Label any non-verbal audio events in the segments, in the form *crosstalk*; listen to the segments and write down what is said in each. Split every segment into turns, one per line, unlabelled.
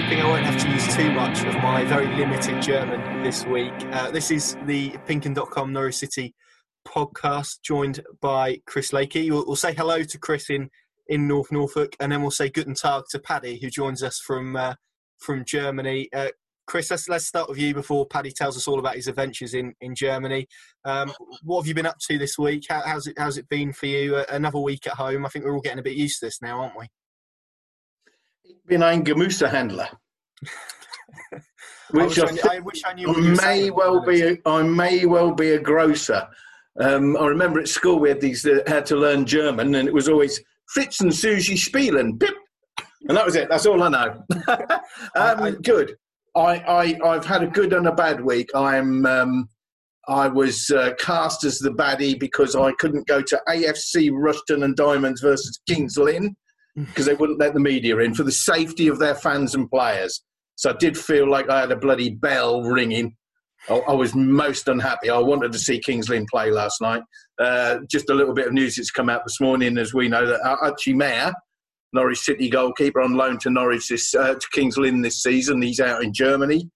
hoping I won't have to use too much of my very limited German this week. Uh, this is the Pinkun.com Norwich City podcast, joined by Chris Lakey. We'll, we'll, say hello to Chris in, in North Norfolk, and then we'll say Guten Tag to Paddy, who joins us from uh, from Germany. Uh, Chris, let's, let's start with you before Paddy tells us all about his adventures in, in Germany. Um, what have you been up to this week? How, how's, it, how's it been for you? Uh, another week at home. I think we're all getting a bit used to this now, aren't we?
Bin ein Gemüsehändler. *laughs*
Which I, I, I, wish I knew.
may well be. A, I may well be a grocer. Um, I remember at school we had these that had to learn German, and it was always Fritz and Susie spielen, pip, and that was it. That's all I know. *laughs* um, good. I, I have had a good and a bad week. I'm um, I was uh, cast as the baddie because I couldn't go to AFC Rushden and Diamonds versus Kings Lynn because they wouldn't let the media in for the safety of their fans and players. So I did feel like I had a bloody bell ringing. I, I was most unhappy. I wanted to see Kings Lynn play last night. Uh, just a little bit of news that's come out this morning, as we know that Archie Mair, Norwich City goalkeeper on loan to Norwich this uh, to Kings Lynn this season, he's out in Germany.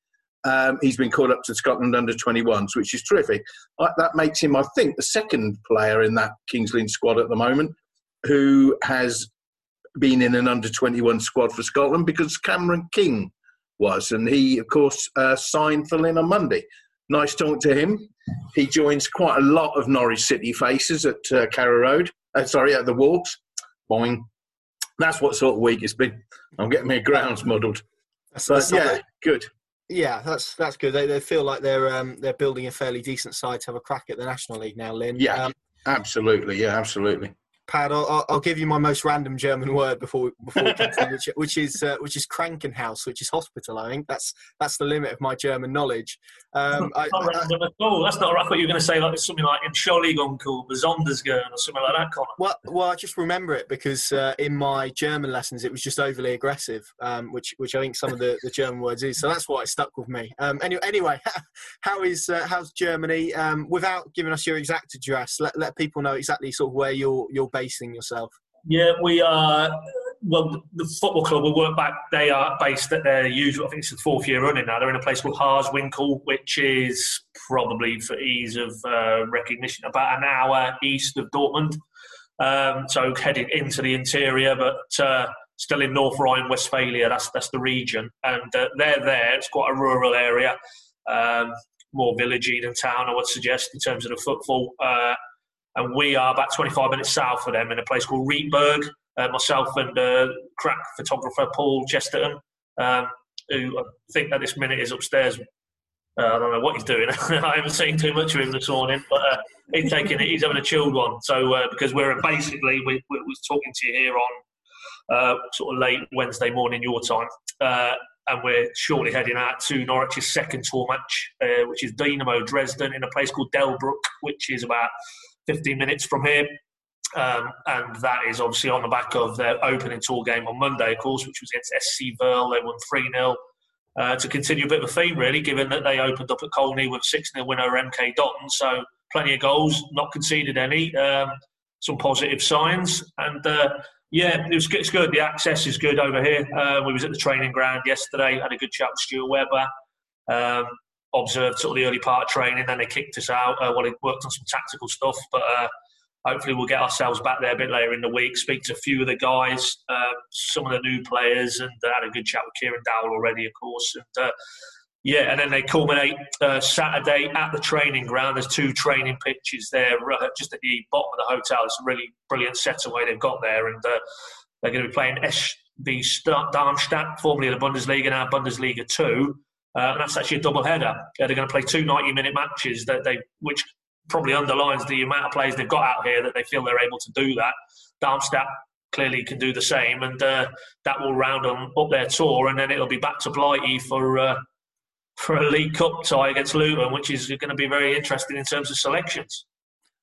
Um, he's been called up to Scotland under 21s, which is terrific. that makes him, I think, the second player in that Kings Lynn squad at the moment who has been in an under 21 squad for Scotland because Cameron King was. And he, of course, uh, signed for Lynn on Monday. Nice talk to him. He joins quite a lot of Norwich City faces at uh, Carrow Road. Uh, sorry, at the Walks. Boing. That's what sort of week it's been. I'm getting my grounds muddled. That's, but, that's yeah, good.
Yeah, that's that's good. They, they feel like they're um, they're building a fairly decent side to have a crack at the National League now, Lynn.
Yeah, um, absolutely. Yeah, absolutely.
Pad, I'll, I'll, give you my most random German word before before we continue, which, *laughs* which is uh, which is Krankenhaus, which is hospital. I think that's that's the limit of my German knowledge.
Um, I, not random at all. That's not. I thought you were going to say like something like Entschuldigung, Besondersgern or something like that. Connor.
Well, well, I just remember it because uh, in my German lessons it was just overly aggressive, um, which which I think some of the, the German words is. So that's why it stuck with me. Um, anyway, anyway, *laughs* how is uh, how's Germany? Um, without giving us your exact address, let let people know exactly sort of where you're you're basing yourself?
Yeah, we are. Well, the football club we work back. They are based at their usual. I think it's the fourth year running now. They're in a place called Harsewinkel, which is probably for ease of uh, recognition about an hour east of Dortmund. Um, so heading into the interior, but uh, still in North Rhine-Westphalia. That's that's the region, and uh, they're there. It's quite a rural area, um, more villagey than town, I would suggest in terms of the football. Uh, and we are about 25 minutes south of them in a place called Rietberg. Uh, myself and uh, crack photographer Paul Chesterton, um, who I think at this minute is upstairs. Uh, I don't know what he's doing. *laughs* I haven't seen too much of him this morning, but uh, he's taking it. He's having a chilled one. So uh, because we're basically we, we was talking to you here on uh, sort of late Wednesday morning your time, and we're shortly heading out to Norwich's second tour match, which is Dynamo Dresden in a place called Delbrück, which is about 15 minutes from here. Um, and that is obviously on the back of their opening tour game on Monday, of course, which was against SC Verl. They won 3 0 uh, to continue a bit of a theme, really, given that they opened up at Colney with 6 0 win over MK Dons. So plenty of goals, not conceded any. Um, some positive signs. And uh, yeah, it was, it's good. The access is good over here. Uh, we was at the training ground yesterday, had a good chat with Stuart Webber. Um, observed sort of the early part of training. Then they kicked us out. Uh, well, it worked on some tactical stuff, but uh, hopefully we'll get ourselves back there a bit later in the week. Speak to a few of the guys, uh, some of the new players, and uh, had a good chat with Kieran Dowell already, of course. And uh, yeah, and then they culminate uh, Saturday at the training ground. There's two training pitches there, just at the bottom of the hotel. It's a really brilliant setaway they've got there, and they're going to be playing SV Darmstadt, formerly the Bundesliga, now Bundesliga two. And that's actually a double header. They're going to play two 90 minute matches that they, which probably underlines the amount of players they've got out here that they feel they're able to do that. Darmstadt clearly can do the same, and uh, that will round them up their tour, and then it'll be back to Blighty for uh, for a League Cup tie against Luton, which is going to be very interesting in terms of selections.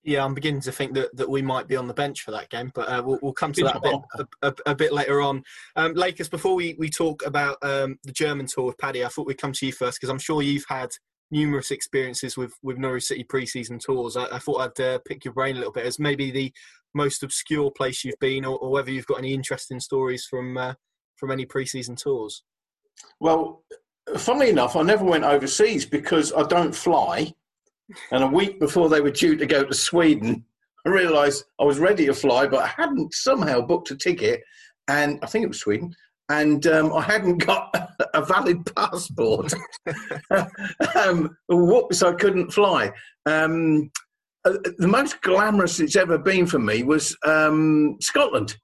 Yeah, I'm beginning to think that, that we might be on the bench for that game, but uh, we'll, we'll come to that a bit, *laughs* a, a, a bit later on. Um, Lakers, before we, we talk about um, the German tour with Paddy, I thought we'd come to you first because I'm sure you've had numerous experiences with, with Norwich City pre-season tours. I, I thought I'd uh, pick your brain a little bit as maybe the most obscure place you've been, or, or whether you've got any interesting stories from uh, from any pre-season tours.
Well, funnily enough, I never went overseas because I don't fly. And a week before they were due to go to Sweden, I realised I was ready to fly, but I hadn't somehow booked a ticket. And I think it was Sweden. And um, I hadn't got *laughs* a valid passport. *laughs* um, whoops, I couldn't fly. Um, uh, the most glamorous it's ever been for me was um, Scotland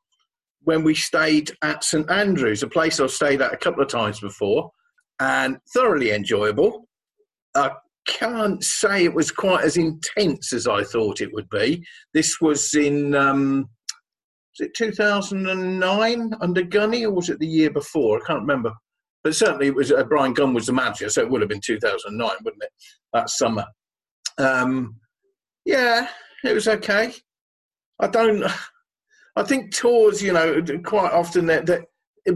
when we stayed at St Andrews, a place I've stayed at a couple of times before, and thoroughly enjoyable. I can't say it was quite as intense as I thought it would be. This was in um, was it 2009 under Gunny, or was it the year before? I can't remember. But certainly, it was uh, Bryan Gunn was the manager, so it would have been 2009, wouldn't it? That summer. Um, yeah, it was okay. I don't. I think tours, you know, quite often that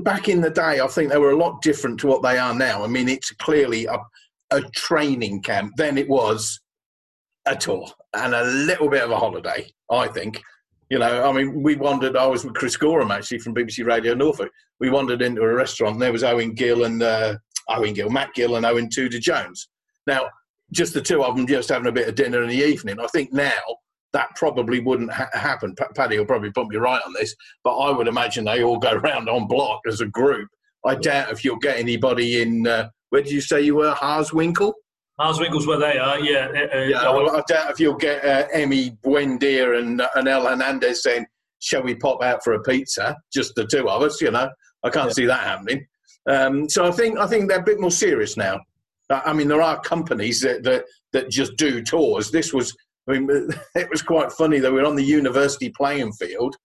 back in the day, I think they were a lot different to what they are now. I mean, it's clearly a, a training camp. Then it was a tour and a little bit of a holiday. I think. You know, I mean, we wandered. I was with Chris Goreham actually from BBC Radio Norfolk. We wandered into a restaurant. and There was Owen Gill and uh, Owen Gill, Matt Gill, and Owain Tudur Jones. Now, just the two of them just having a bit of dinner in the evening. I think now that probably wouldn't ha- happen. P- Paddy will probably put me right on this, but I would imagine they all go *laughs* round on block as a group. I doubt if you'll get anybody in. Uh, where did you say you were? Harsewinkel.
Harsewinkel's where they are. Yeah.
Uh, uh yeah. Well, I doubt if you'll get uh, Emi Buendia and and El Hernandez saying, "Shall we pop out for a pizza?" Just the two of us. You know, I can't yeah. see that happening. Um, so I think I think they're a bit more serious now. I mean, there are companies that, that that just do tours. This was, I mean, *laughs* it was quite funny. They were on the university playing field,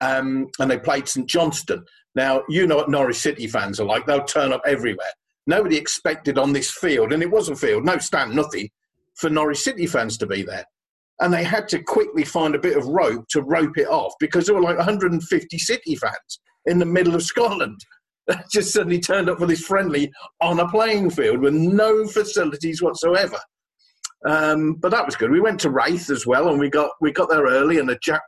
um, and they played St Johnstone. Now, you know what Norwich City fans are like. They'll turn up everywhere. Nobody expected on this field, and it was a field, no stand, nothing, for Norwich City fans to be there. And they had to quickly find a bit of rope to rope it off because there were like 150 City fans in the middle of Scotland. *laughs* that just suddenly turned up for this friendly on a playing field with no facilities whatsoever. Um, but that was good. We went to Raith as well, and we got we got there early, and a chap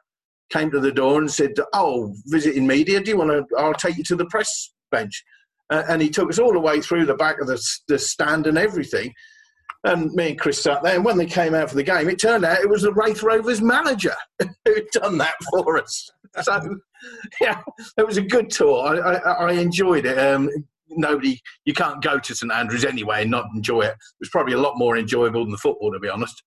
came to the door and said, "Oh, visiting media, do you want to? I'll take you to the press bench." Uh, and he took us all the way through the back of the, the stand and everything. And me and Chris sat there, and when they came out for the game, it turned out it was the Raith Rovers manager *laughs* who'd done that for us. So *laughs* yeah, it was a good tour. I, I, I enjoyed it. Um, nobody, you can't go to St Andrews anyway and not enjoy it. It was probably a lot more enjoyable than the football, to be honest.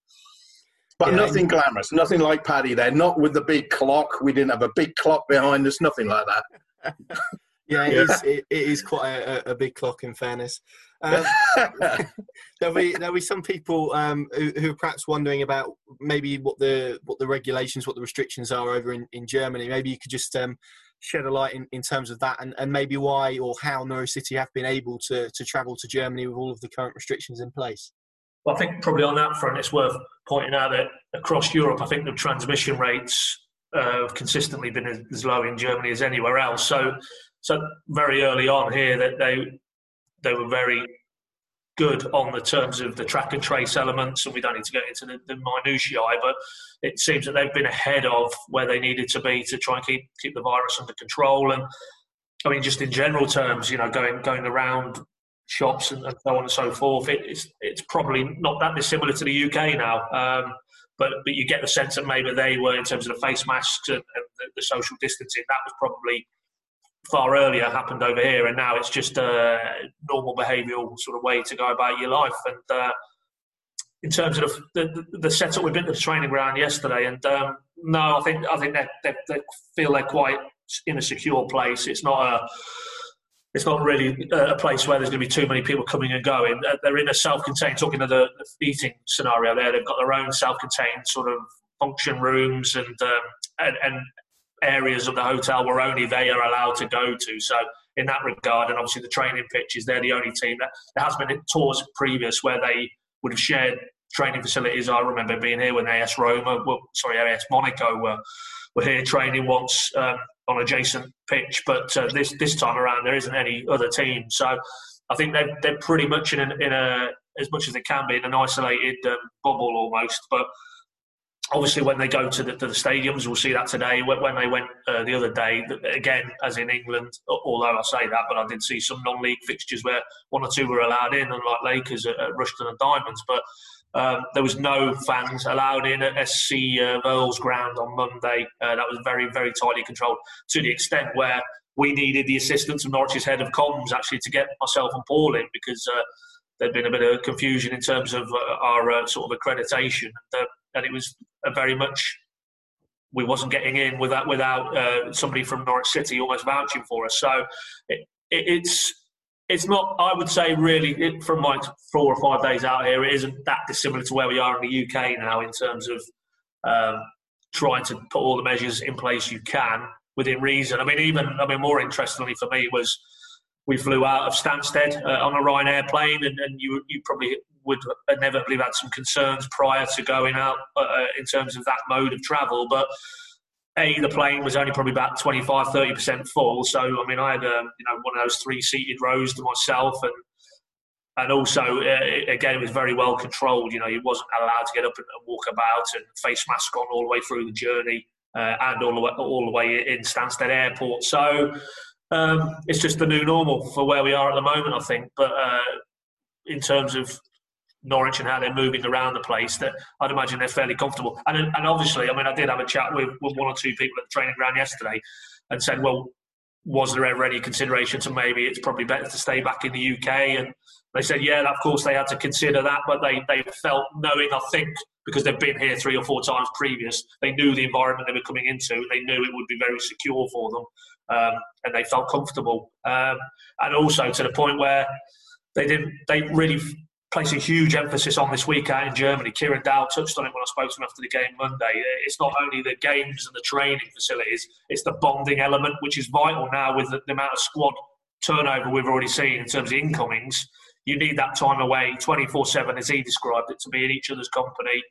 But yeah, nothing glamorous, nothing like Paddy there. Not with the big clock. We didn't have a big clock behind us. Nothing like that. *laughs*
yeah, it, yeah. Is, it, it is quite a, a, big clock. In fairness, um, *laughs* there'll be there'll be some people um, who, who, are perhaps wondering about maybe what the what the regulations, what the restrictions are over in, in Germany. Maybe you could just um, shed a light in, in terms of that, and, and maybe why or how Norwich City have been able to to travel to Germany with all of the current restrictions in place.
Well, I think probably on that front, it's worth pointing out that across Europe, I think the transmission rates uh, have consistently been as, as low in Germany as anywhere else. So, so very early on here, that they they were very good on the terms of the track and trace elements, and we don't need to get into the, the minutiae, but it seems that they've been ahead of where they needed to be to try and keep keep the virus under control. And I mean, just in general terms, you know, going going around shops and, and so on and so forth, it, it's it's probably not that dissimilar to the UK now. Um, but but you get the sense that maybe they were in terms of the face masks and, and the, the social distancing. That was probably far earlier happened over here, and now it's just a normal behavioural sort of way to go about your life. And uh, in terms of the, the, the, setup, we've been to the training ground yesterday, and um, no, I think I think they, they, they, feel they're quite in a secure place. It's not a it's not really a place where there's going to be too many people coming and going. They're in a self-contained. Talking of the, the eating scenario, there they've got their own self-contained sort of function rooms and um, and, and areas of the hotel where only they are allowed to go to. So in that regard, and obviously the training pitches, they're the only team that there has been tours previous where they would have shared training facilities. I remember being here when AS Roma, well, sorry, AS Monaco were were here training once um, on adjacent pitch, but uh, this this time around there isn't any other team. So I think they're they're pretty much in, in a as much as they can be in an isolated um, bubble almost, but obviously, when they go to the, to the stadiums, we'll see that today. When they went uh, the other day, again, as in England, although I say that, but I did see some non-league fixtures where one or two were allowed in, unlike Lakers at, at Rushden and Diamonds. But um, there was no fans allowed in at SC uh, ground on Monday. Uh, that was very, very tightly controlled to the extent where we needed the assistance of Norwich's head of comms actually to get myself and Paul in because uh, there'd been a bit of confusion in terms of uh, our uh, sort of accreditation. And, it was very much we wasn't getting in without without uh, somebody from Norwich City almost vouching for us. So it, it, it's it's not. I would say really it, from my four or five days out here, it isn't that dissimilar to where we are in the UK now in terms of um, trying to put all the measures in place you can within reason. I mean, even I mean, more interestingly for me was we flew out of Stansted uh, on a Ryanair plane, and, and you you probably would inevitably have had some concerns prior to going out uh, in terms of that mode of travel. But a the plane was only probably about 25 30 percent full so i mean i had a, um, you know one of those three seated rows to myself and and also uh, again it was very well controlled you know he wasn't allowed to get up and, and walk about and face mask on all the way through the journey uh, and all the way all the way in stansted airport so um, it's just the new normal for where we are at the moment i think but uh, in terms of Norwich and how they're moving around the place, that I'd imagine they're fairly comfortable. And, and obviously, I mean, I did have a chat with, with one or two people at the training ground yesterday and said, well, was there ever any consideration to maybe it's probably better to stay back in the UK? And they said, yeah, of course they had to consider that, but they, they felt knowing, I think, because they've been here three or four times previous, they knew the environment they were coming into, they knew it would be very secure for them, um, and they felt comfortable. Um, and also to the point where they didn't, they really place a huge emphasis on this week out in Germany. Kieran Dowell touched on it when I spoke to him after the game Monday. It's not only the games and the training facilities, it's the bonding element, which is vital now with the, the amount of squad turnover we've already seen in terms of incomings. You need that time away 24 7, as he described it, to be in each other's company.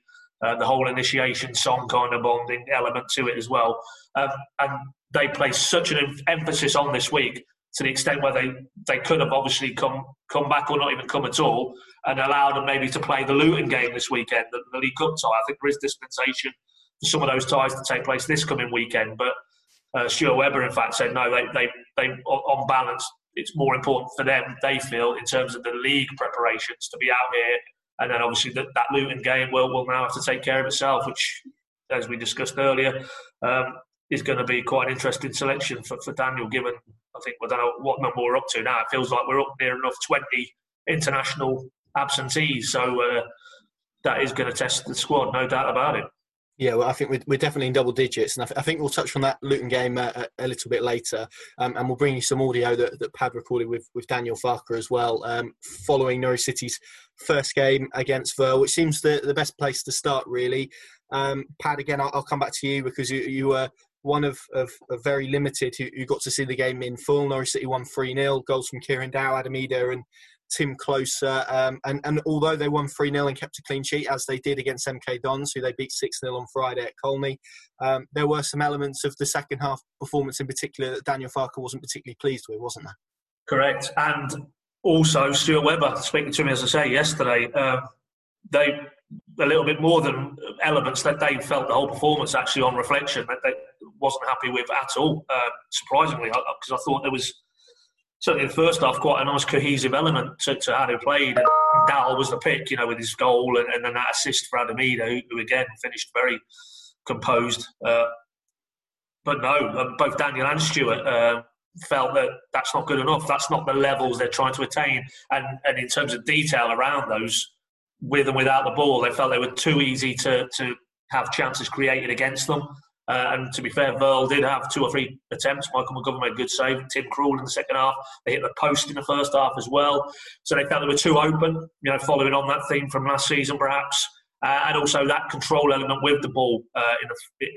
Uh, the whole initiation song kind of bonding element to it as well. Um, and they place such an emphasis on this week to the extent where they, they could have obviously come come back or not even come at all and allowed them maybe to play the Luton game this weekend, the, the League Cup tie. I think there is dispensation for some of those ties to take place this coming weekend. But uh, Stuart in fact, said no, they, they, they, on balance, it's more important for them, they feel, in terms of the league preparations to be out here. And then obviously that, that Luton game will, will now have to take care of itself, which, as we discussed earlier, um, is going to be quite an interesting selection for, for Daniel, given I think we don't know what number we're up to now. It feels like we're up near enough 20 international absentees. So uh, that is going to test the squad, no doubt about it.
Yeah, well, I think we're, we're definitely in double digits, and I, th- I, think we'll touch on that Luton game uh, a, little bit later, um, and we'll bring you some audio that, that Pad recorded with, with Daniel Farke as well, um, following Norwich City's first game against Ver, which seems the, the best place to start, really. Um, Pad, again, I'll, I'll, come back to you because you, you were one of, of, of very limited who, who, got to see the game in full. Norwich City won 3 0, goals from Kieran Dowell, Adam Idah, and Timm Klose. Um, and, and although they won 3 0 and kept a clean sheet, as they did against MK Dons, who they beat 6 0 on Friday at Colney, um, there were some elements of the second half performance in particular that Daniel Farke wasn't particularly pleased with, wasn't there?
Correct. And also, Stuart Webber, speaking to me, as I say, yesterday, uh, they a little bit more than elements that they felt the whole performance actually on reflection they wasn't happy with at all. Uh, surprisingly, because I, I, thought there was certainly in the first half quite a nice cohesive element to, to how they played. And Dowell was the pick, you know, with his goal and, and then that assist for Adam Idah, who, who, again finished very composed. Uh, but no, uh, both Daniel and Stuart uh, felt that that's not good enough. That's not the levels they're trying to attain. And, and in terms of detail around those, with and without the ball, they felt they were too easy to, to have chances created against them. Uh, and to be fair, Verl did have two or three attempts. Michael McGovern made a good save. Tim Krul in the second half. They hit the post in the first half as well. So they felt they were too open, you know, following on that theme from last season perhaps. Uh, and also that control element with the ball, uh, in the,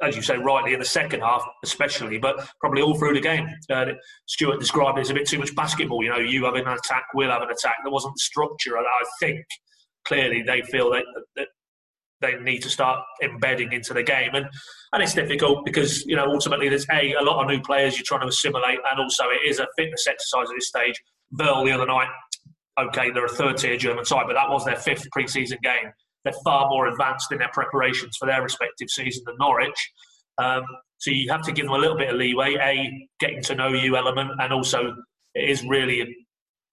as you say rightly, in the second half especially, but probably all through the game. Uh, Stuart described it as a bit too much basketball. You know, you have an attack, we'll have an attack. There wasn't the structure. I think clearly they feel that, that they need to start embedding into the game. And and it's difficult because you know ultimately there's a a lot of new players you're trying to assimilate, and also it is a fitness exercise at this stage. Verl the other night, okay, they're a third tier German side, but that was their fifth pre-season game. they're far more advanced in their preparations for their respective season than Norwich. Um, so you have to give them a little bit of leeway, a getting to know you element, and also it is really,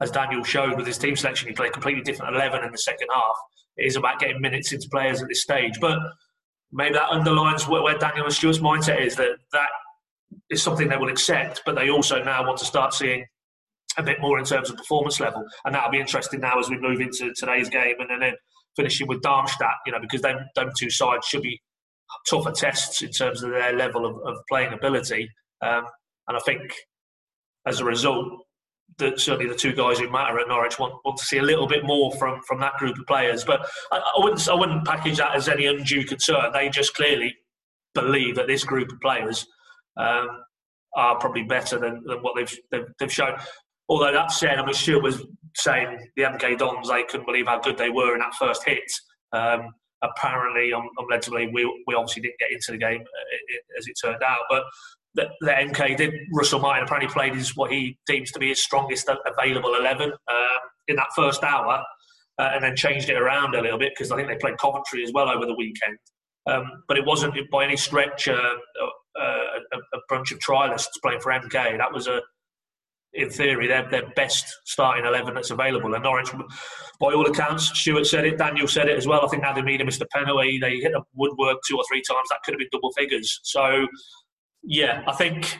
as Daniel showed with his team selection, he played completely different eleven in the second half. It is about getting minutes into players at this stage, but maybe that underlines where, Daniel and Stuart's mindset is that that is something they will accept, but they also now want to start seeing a bit more in terms of performance level, and that'll be interesting now as we move into today's game, and then finishing with Darmstadt, you know, because them, them two sides should be tougher tests in terms of their level of, of playing ability. Um, and I think as a result, certainly the two guys who matter at Norwich want, want to see a little bit more from, from that group of players. But I, I wouldn't I wouldn't package that as any undue concern. They just clearly believe that this group of players um, are probably better than, than what they've, they've, they've shown. Although that said, I mean, Stuart was saying the MK Dons, they couldn't believe how good they were in that first hit. Um, apparently, I'm, I'm, led to believe we, we obviously didn't get into the game uh, as it turned out, but the, the MK did. Russell Martin apparently played his what he deems to be his strongest available 11 um, in that first hour, uh, and then changed it around a little bit because I think they played Coventry as well over the weekend. Um, but it wasn't by any stretch uh, uh, a, a, bunch of trialists playing for MK. That was a in theory, their, their best starting 11 that's available. And Norwich, by all accounts, Stuart said it, Daniel said it as well. I think Nadim Mina missed a penalty. They hit a woodwork two or three times. That could have been double figures. So, yeah, I think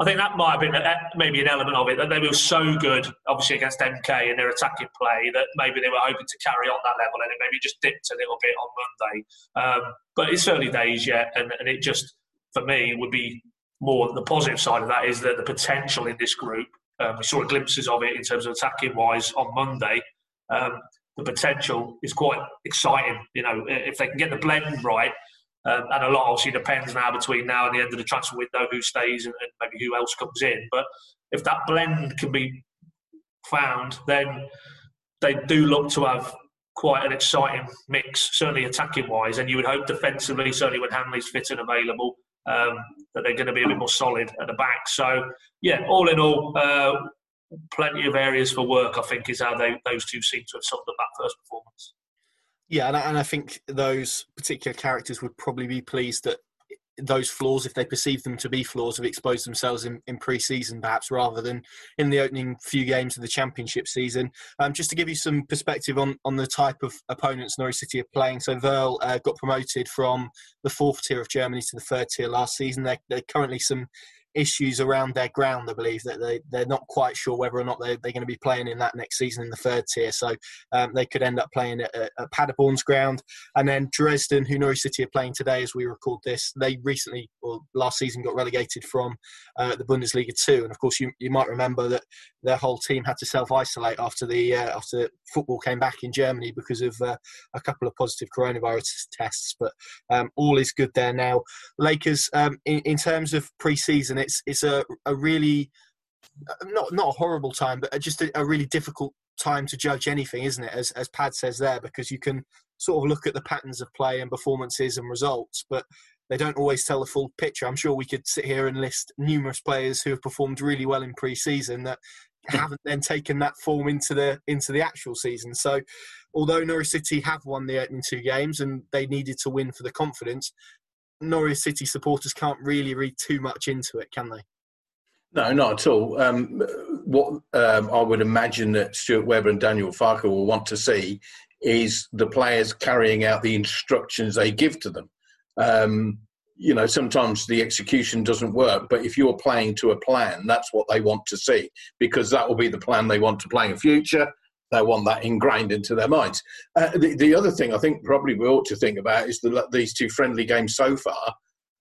I think that might have been maybe an element of it that they were so good, obviously against MK in their attacking play, that maybe they were hoping to carry on that level, and it maybe just dipped a little bit on Monday. Um, but it's early days yet, and, and it just for me would be more the positive side of that is that the potential in this group um, we saw glimpses of it in terms of attacking wise on Monday. Um, the potential is quite exciting. You know, if they can get the blend right, um, and a lot obviously depends now between now and the end of the transfer window who stays and, and, maybe who else comes in. But if that blend can be found, then they do look to have quite an exciting mix, certainly attacking wise. And you would hope defensively, certainly when Hanley's fit and available, um, that they're going to be a bit more solid at the back. So, yeah, all in all, uh, plenty of areas for work, I think, is how they, those two seem to have summed up that first performance.
Yeah, and I, and I think those particular characters would probably be pleased that those flaws, if they perceive them to be flaws, have exposed themselves in, in pre-season, perhaps rather than in the opening few games of the championship season. Um, just to give you some perspective on, on the type of opponents Norwich City are playing. So Verl uh, got promoted from the fourth tier of Germany to the third tier last season. They're, they're currently some issues around their ground. I believe that they they're not quite sure whether or not they're, they're going to be playing in that next season in the third tier. So um, they could end up playing at, at Paderborn's ground, and then Dresden, who Norwich City are playing today as we record this, they recently or last season got relegated from uh, the Bundesliga two, and of course you you might remember that their whole team had to self isolate after the uh, after football came back in Germany because of uh, a couple of positive coronavirus tests. But um, all is good there now. Lakers, um, in, in terms of pre-season, it's it's a, a really not not a horrible time, but just a, a really difficult time to judge anything, isn't it? As as Pad says there, because you can sort of look at the patterns of play and performances and results, but they don't always tell the full picture. I'm sure we could sit here and list numerous players who have performed really well in pre-season that haven't then taken that form into the into the actual season. So, although Norwich City have won the opening two games and they needed to win for the confidence, Norwich City supporters can't really read too much into it, can they?
No, not at all. Um, what um, I would imagine that Stuart Webber and Daniel Farke will want to see is the players carrying out the instructions they give to them. Um, you know, sometimes the execution doesn't work, but if you're playing to a plan, that's what they want to see because that will be the plan they want to play in future. They want that ingrained into their minds. Uh, the, the, other thing I think probably we ought to think about is that these two friendly games so far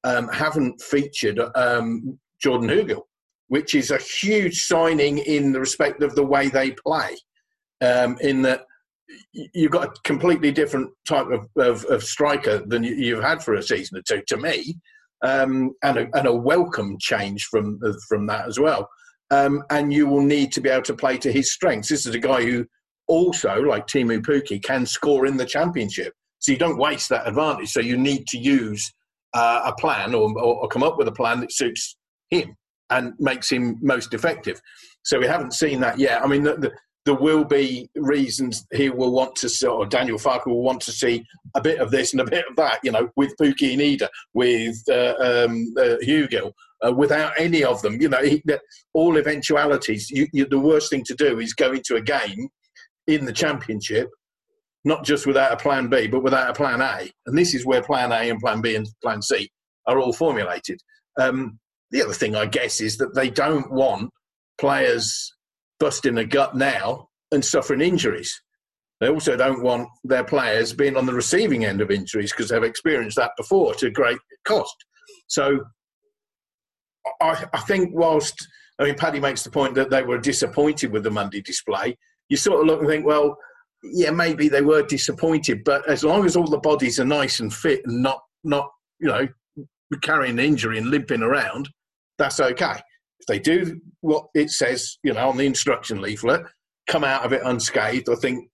um, haven't featured um, Jordan Hugill, which is a huge signing in the respect of the way they play. Um, in that you've got a completely different type of, of, of striker than you've had for a season or two, to me, um, and, a, and a welcome change from from that as well. Um, and you will need to be able to play to his strengths. This is a guy who also, like Teemu Pukki, can score in the championship. So you don't waste that advantage. So you need to use uh, a plan or, or, come up with a plan that suits him and makes him most effective. So we haven't seen that yet. I mean, the, the, there will be reasons he will want to see, or Daniel Farke will want to see a bit of this and a bit of that, you know, with Pukki Idah, with uh, um, uh, Hugill, uh, without any of them. You know, he, all eventualities, you, you, the worst thing to do is go into a game in the championship, not just without a plan B, but without a plan A. And this is where plan A and plan B and plan C are all formulated. Um, the other thing, I guess, is that they don't want players busting a gut now and suffering injuries. They also don't want their players being on the receiving end of injuries because they've experienced that before to great cost. So I, I, think whilst I mean Paddy makes the point that they were disappointed with the Monday display, you sort of look and think, well, yeah, maybe they were disappointed, but as long as all the bodies are nice and fit and not not you know carrying an injury and limping around, that's okay. They do what it says, you know, on the instruction leaflet, come out of it unscathed, I think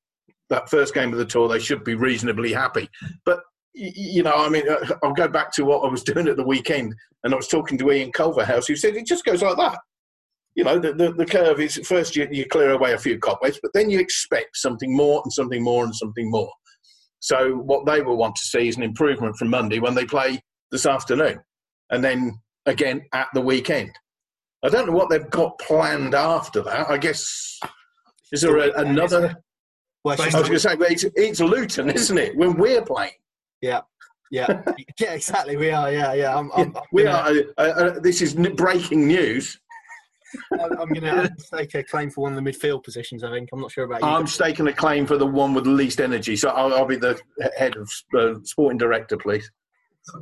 that first game of the tour they should be reasonably happy. But you know, I mean, uh, I'll go back to what I was *laughs* doing at the weekend, and I was talking to Ian Culverhouse, who said it just goes like that. You know, the, the, the curve is first you, you clear away a few cobwebs, but then you expect something more and something more and something more. So what they will want to see is an improvement from Monday when they play this afternoon, and then again at the weekend. I don't know what they've got planned after that. I guess is there a, another? Well, I was going to say, it's, it's Luton, isn't it? When we're playing.
Yeah. Yeah, *laughs* yeah, exactly. We are. Yeah, yeah. I'm, I'm, I'm
we gonna, are. Uh, uh, this is breaking news.
I'm, I'm going to stake a claim for one of the midfield positions. I think. I'm not sure about you.
I'm staking a claim for the one with the least energy. So I'll, I'll be the head of uh, sporting director, please. *laughs*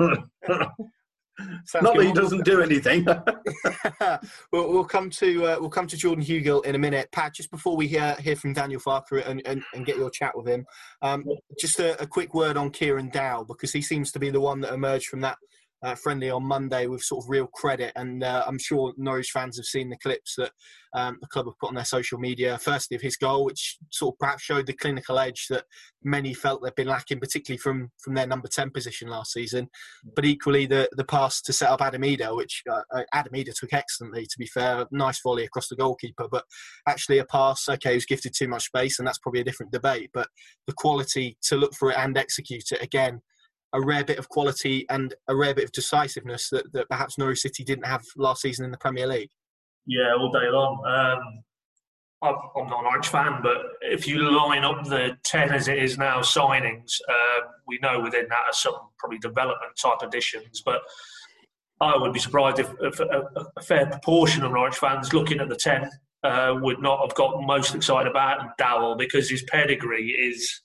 Sounds Not that he doesn't do anything. *laughs*
we'll, we'll, come to uh, we'll come to Jordan Hugill in a minute. Pat, just before we hear hear from Daniel Farke and, and, and get your chat with him, um, just a, a, quick word on Kieran Dowell because he seems to be the one that emerged from that uh, friendly on Monday with sort of real credit. And uh, I'm sure Norwich fans have seen the clips that um, the club have put on their social media. Firstly, of his goal, which sort of perhaps showed the clinical edge that many felt they'd been lacking, particularly from from their number ten position last season. But equally, the the pass to set up Adam Idah, which uh, uh, Adam Idah took excellently. To be fair, nice volley across the goalkeeper, but actually a pass. Okay, was gifted too much space, and that's probably a different debate. But the quality to look for it and execute it again a rare bit of quality and a rare bit of decisiveness that, that perhaps Norwich City didn't have last season in the Premier League.
Yeah, all day long. Um, I'm not an Norwich fan, but if you line up the 10 as it is now signings, uh, we know within that are some probably development type additions. But I would be surprised if, if a, a, fair proportion of Norwich fans looking at the 10 uh, would not have got most excited about Dowell because his pedigree is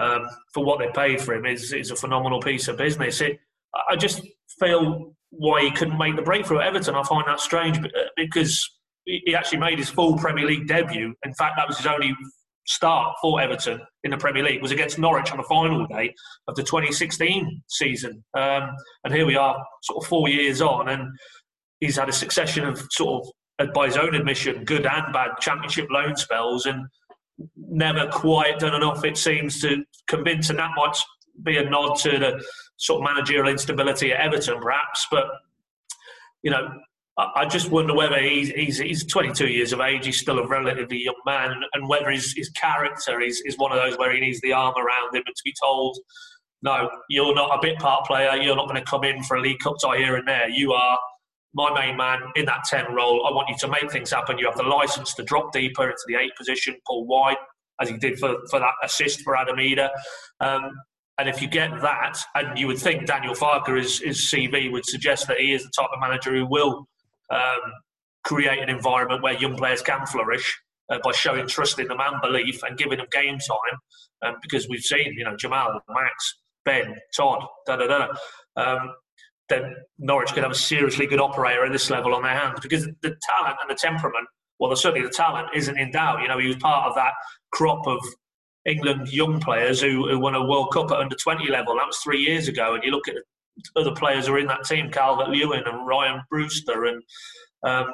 um, for what they paid for him is is a phenomenal piece of business. It, I just feel why he couldn't make the breakthrough at Everton. I find that strange uh, because he actually made his full Premier League debut. In fact, that was his only start for Everton in the Premier League was against Norwich on the final day of the 2016 season. Um, and here we are, sort of four years on, and he's had a succession of sort of, by his own admission, good and bad Championship loan spells, and never quite done enough, it seems, to convince, and that might be a nod to the sort of managerial instability at Everton, perhaps. But you know, I, just wonder whether he's, he's, he's 22 years of age, he's still a relatively young man, and whether his, his character is, is one of those where he needs the arm around him and to be told, no, you're not a bit part player, you're not going to come in for a League Cup tie here and there. You are my main man in that 10 role. I want you to make things happen. You have the license to drop deeper into the eight position, pull wide, as he did for, for that assist for Adam Idah. Um, and if you get that, and you would think Daniel Farke, his, his CV would suggest that he is the type of manager who will um, create an environment where young players can flourish uh, by showing trust in them and belief and giving them game time. Um, because we've seen, you know, Jamal, Max, Ben, Todd, da da da. Um, then Norwich could have a seriously good operator at this level on their hands because the talent and the temperament, well, certainly the talent isn't in doubt. You know, he was part of that crop of England young players who, who won a World Cup at under 20 level. That was three years ago. And you look at other players who are in that team, Calvert Lewin and Ryan Brewster and, um,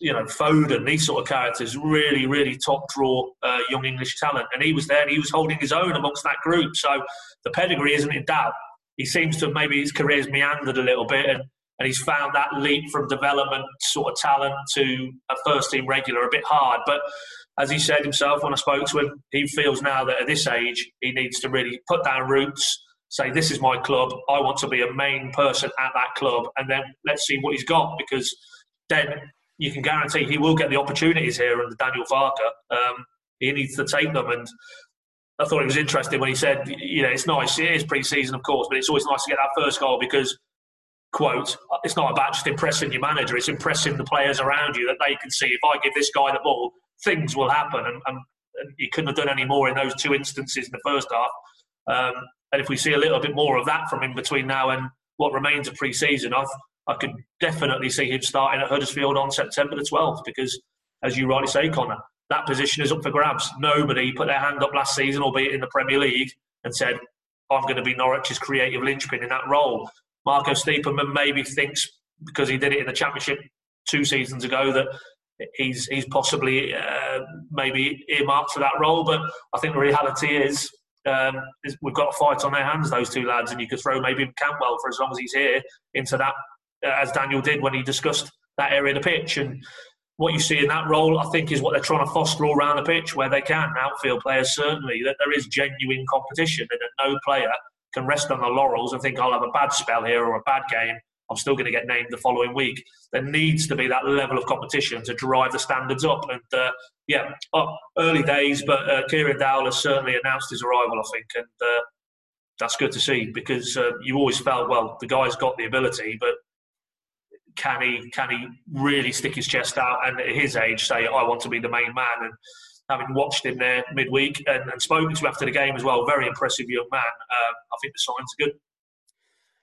you know, Foden, these sort of characters, really, really top draw uh, young English talent. And he was there and he was holding his own amongst that group. So the pedigree isn't in doubt he seems to maybe his career's meandered a little bit and, and he's found that leap from development sort of talent to a first team regular a bit hard. But as he said himself when I spoke to him, he feels now that at this age he needs to really put down roots, say this is my club, I want to be a main person at that club, and then let's see what he's got because then you can guarantee he will get the opportunities here under Daniel Farke. Um, he needs to take them and. I thought it was interesting when he said, you know, it's nice, it is pre season, of course, but it's always nice to get that first goal because quote, it's not about just impressing your manager, it's impressing the players around you that they can see if I give this guy the ball, things will happen. And, and, and he couldn't have done any more in those two instances in the first half. Um, and if we see a little bit more of that from him between now and what remains of pre season, I, I could definitely see him starting at Huddersfield on September the 12th because, as you rightly say, Connor, that position is up for grabs. Nobody put their hand up last season, albeit in the Premier League, and said, I'm going to be Norwich's creative linchpin in that role. Marco Stiepermann maybe thinks because he did it in the Championship two seasons ago that he's he's possibly uh, maybe earmarked for that role. But I think the reality is, um, is, we've got a fight on their hands, those two lads, and you could throw maybe Cantwell for as long as he's here into that, uh, as Daniel did when he discussed that area of the pitch. And what you see in that role, I think, is what they're trying to foster all around the pitch where they can. Outfield players certainly that there is genuine competition and that no player can rest on the laurels and think I'll have a bad spell here or a bad game. I'm still going to get named the following week. There needs to be that level of competition to drive the standards up. And uh, yeah, oh, early days, but uh, Kieran Dowell has certainly announced his arrival, I think, and uh, that's good to see because uh, you always felt well the guy's got the ability, but can he can he really stick his chest out and at his age say I want to be the main man and having watched him there midweek and, and spoken to after the game as well. Very impressive young man. Um, I think the signs are good.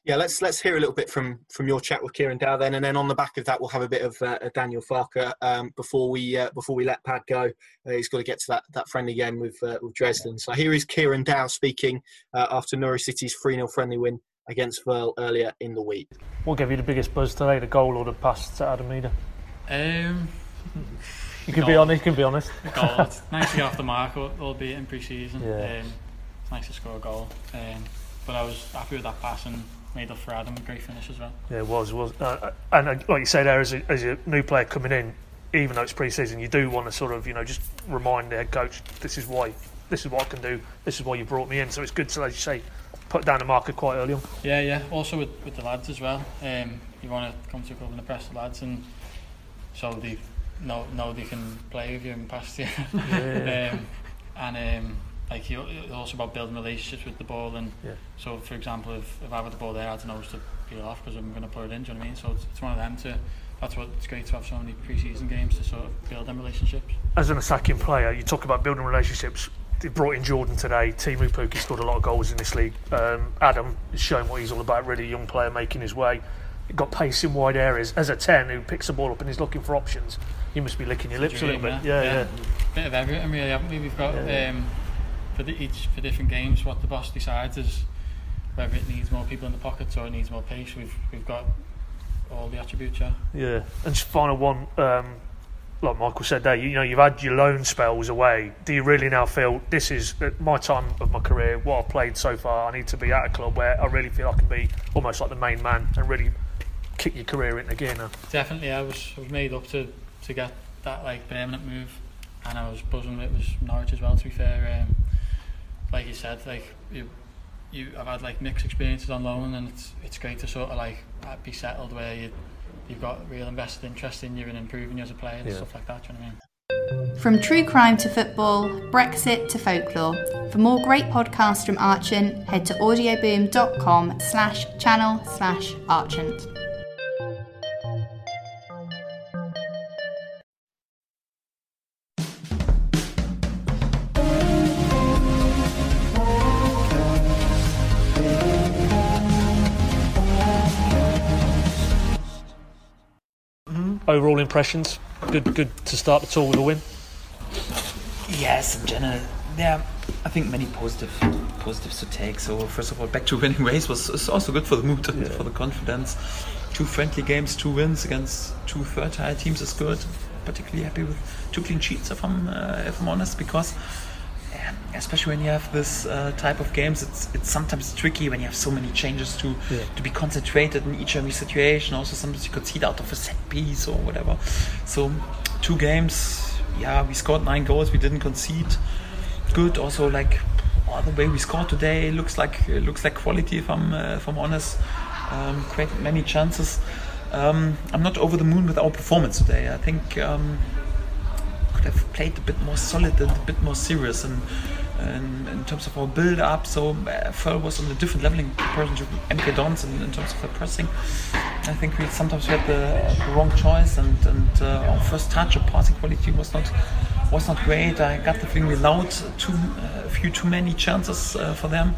Yeah, let's let's hear a little bit from from your chat with Kieran Dowell then, and then on the back of that, we'll have a bit of uh, Daniel Farke um, before we uh, before we let Pad go. Uh, he's got to get to that that friendly game with uh, with Dresden. So here is Kieran Dowell speaking uh, after Norwich City's three 0 friendly win against Verl earlier in the week.
What gave you the biggest buzz today, the goal or the pass to Adam Idah? Um, you can be honest. You can be honest.
goal. *laughs* It's nice to get off the mark, albeit in pre-season. Yeah. Um, it's nice to score a goal. Um, but I was happy with that pass and made up for Adam. A great finish as well.
Yeah, it was. It was. Uh, uh and uh, like you say there, as a, as a new player coming in, even though it's pre-season, you do want to sort of you know just remind the head coach this is why this is what I can do. This is why you brought me in. So it's good to, as you say, put down the marker quite early on.
Yeah, yeah. Also with, with the lads as well. Um, you want to come to a club and impress the lads, and so they know know they can play with you and pass you. *laughs* Yeah. um, and um, like you, it's also about building relationships with the ball. And yeah. so, for example, if, if I have the ball there, I don't know to peel off because I'm going to put it in. Do you know what I mean? So it's, it's one of them to. That's what it's great to have so many pre-season games to sort of build them relationships.
As an attacking player, you talk about building relationships. They brought in Jordan today. Teemu Pukki scored a lot of goals in this league. Um, Adam is showing what he's all about. Really young player making his way. Got pace in wide areas. As a ten who picks the ball up and is looking for options, you must be licking your lips a little bit. Yeah, yeah, yeah.
Bit of everything, really, haven't we? We've got yeah. um, for the, each for different games. What the boss decides is whether it needs more people in the pockets or it needs more pace. We've we've got all the attributes. Yeah.
Yeah, and just final one. Um, like Michael said there, you know, you've had your loan spells away. Do you really now feel this is my time of my career? What I've played so far, I need to be at a club where I really feel I can be almost like the main man and really kick your career into gear now.
Definitely, I was, I was made up to to get that like permanent move, and I was buzzing. It was Norwich as well. To be fair, um, like you said, like you, you, I've had like mixed experiences on loan, and it's it's great to sort of like be settled where you you've got real invested interest in you and improving you as a player and yeah. stuff like that. Do you know what I
mean? From true crime to football, Brexit to folklore. For more great podcasts from Archant, head to audioboom.com slash channel slash Archant.
Impressions? Good, good to start the tour with a win.
Yes, in general, yeah. I think many positive positives to take. So first of all, back to *laughs* winning ways was also good for the mood and yeah. for the confidence. Two friendly games, two wins against two fertile teams is good. Particularly happy with two clean sheets, if I'm uh, if I'm honest, because especially when you have this uh, type of games, it's it's sometimes tricky when you have so many changes to yeah. to be concentrated in each and every situation. Also, sometimes you could see out of a set piece or whatever. So, two games yeah, we scored nine goals. We didn't concede. Good. Also, like oh, the way we scored today looks like looks like quality. If I'm uh, if I'm honest, um, created many chances. Um, I'm not over the moon with our performance today. I think um, could have played a bit more solid and a bit more serious and. In, in terms of our build up, so uh, Verl was on a different level in comparison to MK Dons in, in terms of the pressing. I think we sometimes had the, the wrong choice, and, and uh, our first touch or passing quality was not was not great. I got the feeling we allowed too, uh, a few too many chances uh, for them.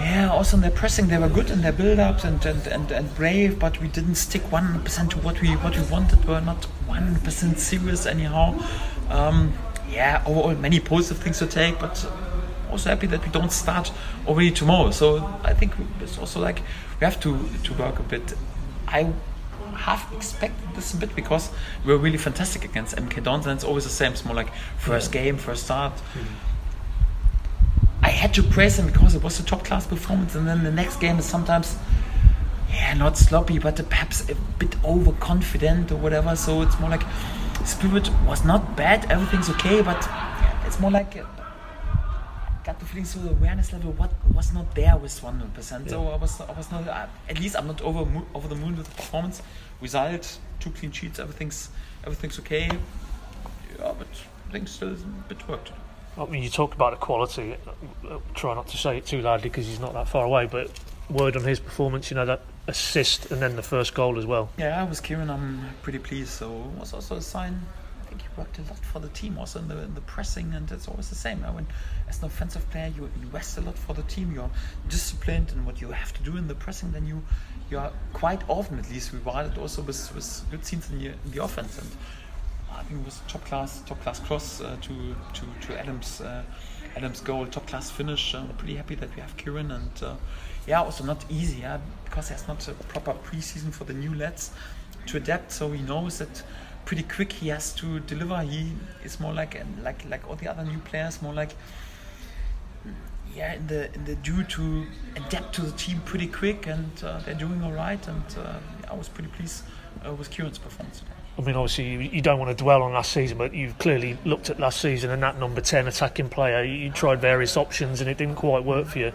Yeah, also in their pressing, they were good in their build-ups and, and, and, and brave, but we didn't stick 100% to what we what we wanted. We were not 100% serious anyhow. Um, yeah, overall many positive things to take, but also happy that we don't start already tomorrow. So I think it's also like we have to to work a bit. I have expected this a bit because we were really fantastic against MK Dons, and it's always the same. It's more like first game, first start. I had to praise him because it was a top class performance, and then the next game is sometimes. Yeah, not sloppy, but perhaps a bit overconfident or whatever. So it's more like spirit was not bad, everything's okay, but it's more like got the feeling so the awareness level what was not there with 100 percent yeah. so I was I was not uh, at least I'm not over over the moon with the performance result two clean sheets everything's everything's okay yeah but I think still a bit work to do
I mean you talked about the quality uh, try not to say it too loudly because he's not that far away but word on his performance you know that assist and then the first goal as well
yeah I was Kieran I'm pretty pleased so it was also a sign I think he worked a lot for the team also in the, in the pressing and it's always the same when as an offensive player, you invest a lot for the team. You're disciplined in what you have to do in the pressing. Then you you are quite often, at least, rewarded also with, with good scenes in the, in the offense. And I think it was top class top class cross uh, to to to Adams. Uh, Adams goal, top class finish. I'm pretty happy that we have Kieran and uh, yeah, also not easy, yeah, because there's not a proper preseason for the new lads to adapt. So he knows that pretty quick he has to deliver. He is more like like like all the other new players, more like yeah, in the in the due to adapt to the team pretty quick, and uh, they're doing all right. And uh, I was pretty pleased uh, with Kieran's performance today.
I mean, obviously, you, you, don't want to dwell on last season, but you've clearly looked at last season and that number 10 attacking player. You tried various options and it didn't quite work for you.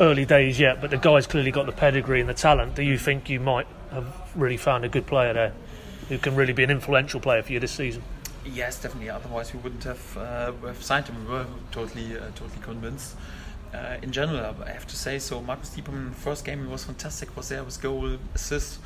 Early days yet, but the guy's clearly got the pedigree and the talent. Do you think you might have really found a good player there who can really be an influential player for you this season?
Yes, definitely. Otherwise, we wouldn't have, uh, have signed him. We were totally, uh, totally convinced. Uh, in general, I have to say so. Marcus Stiepermann, first game, he was fantastic. Was there with goal, assist,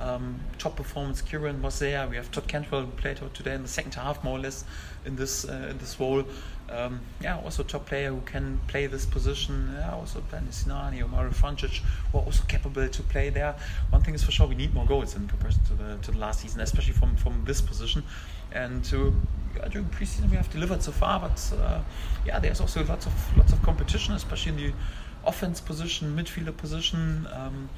um, top performance. Kieran was there. We have Todd Cantwell played today in the second half, more or less, in this uh, in this role. Um, yeah, also top player who can play this position. Yeah, also Benny Sinani or Mario Vrancic who are also capable to play there. One thing is for sure, we need more goals in comparison to the to the last season, especially from from this position. And to, yeah, during preseason we have delivered so far, but uh, yeah, there's also lots of lots of competition, especially in the offense position, midfielder position. Um,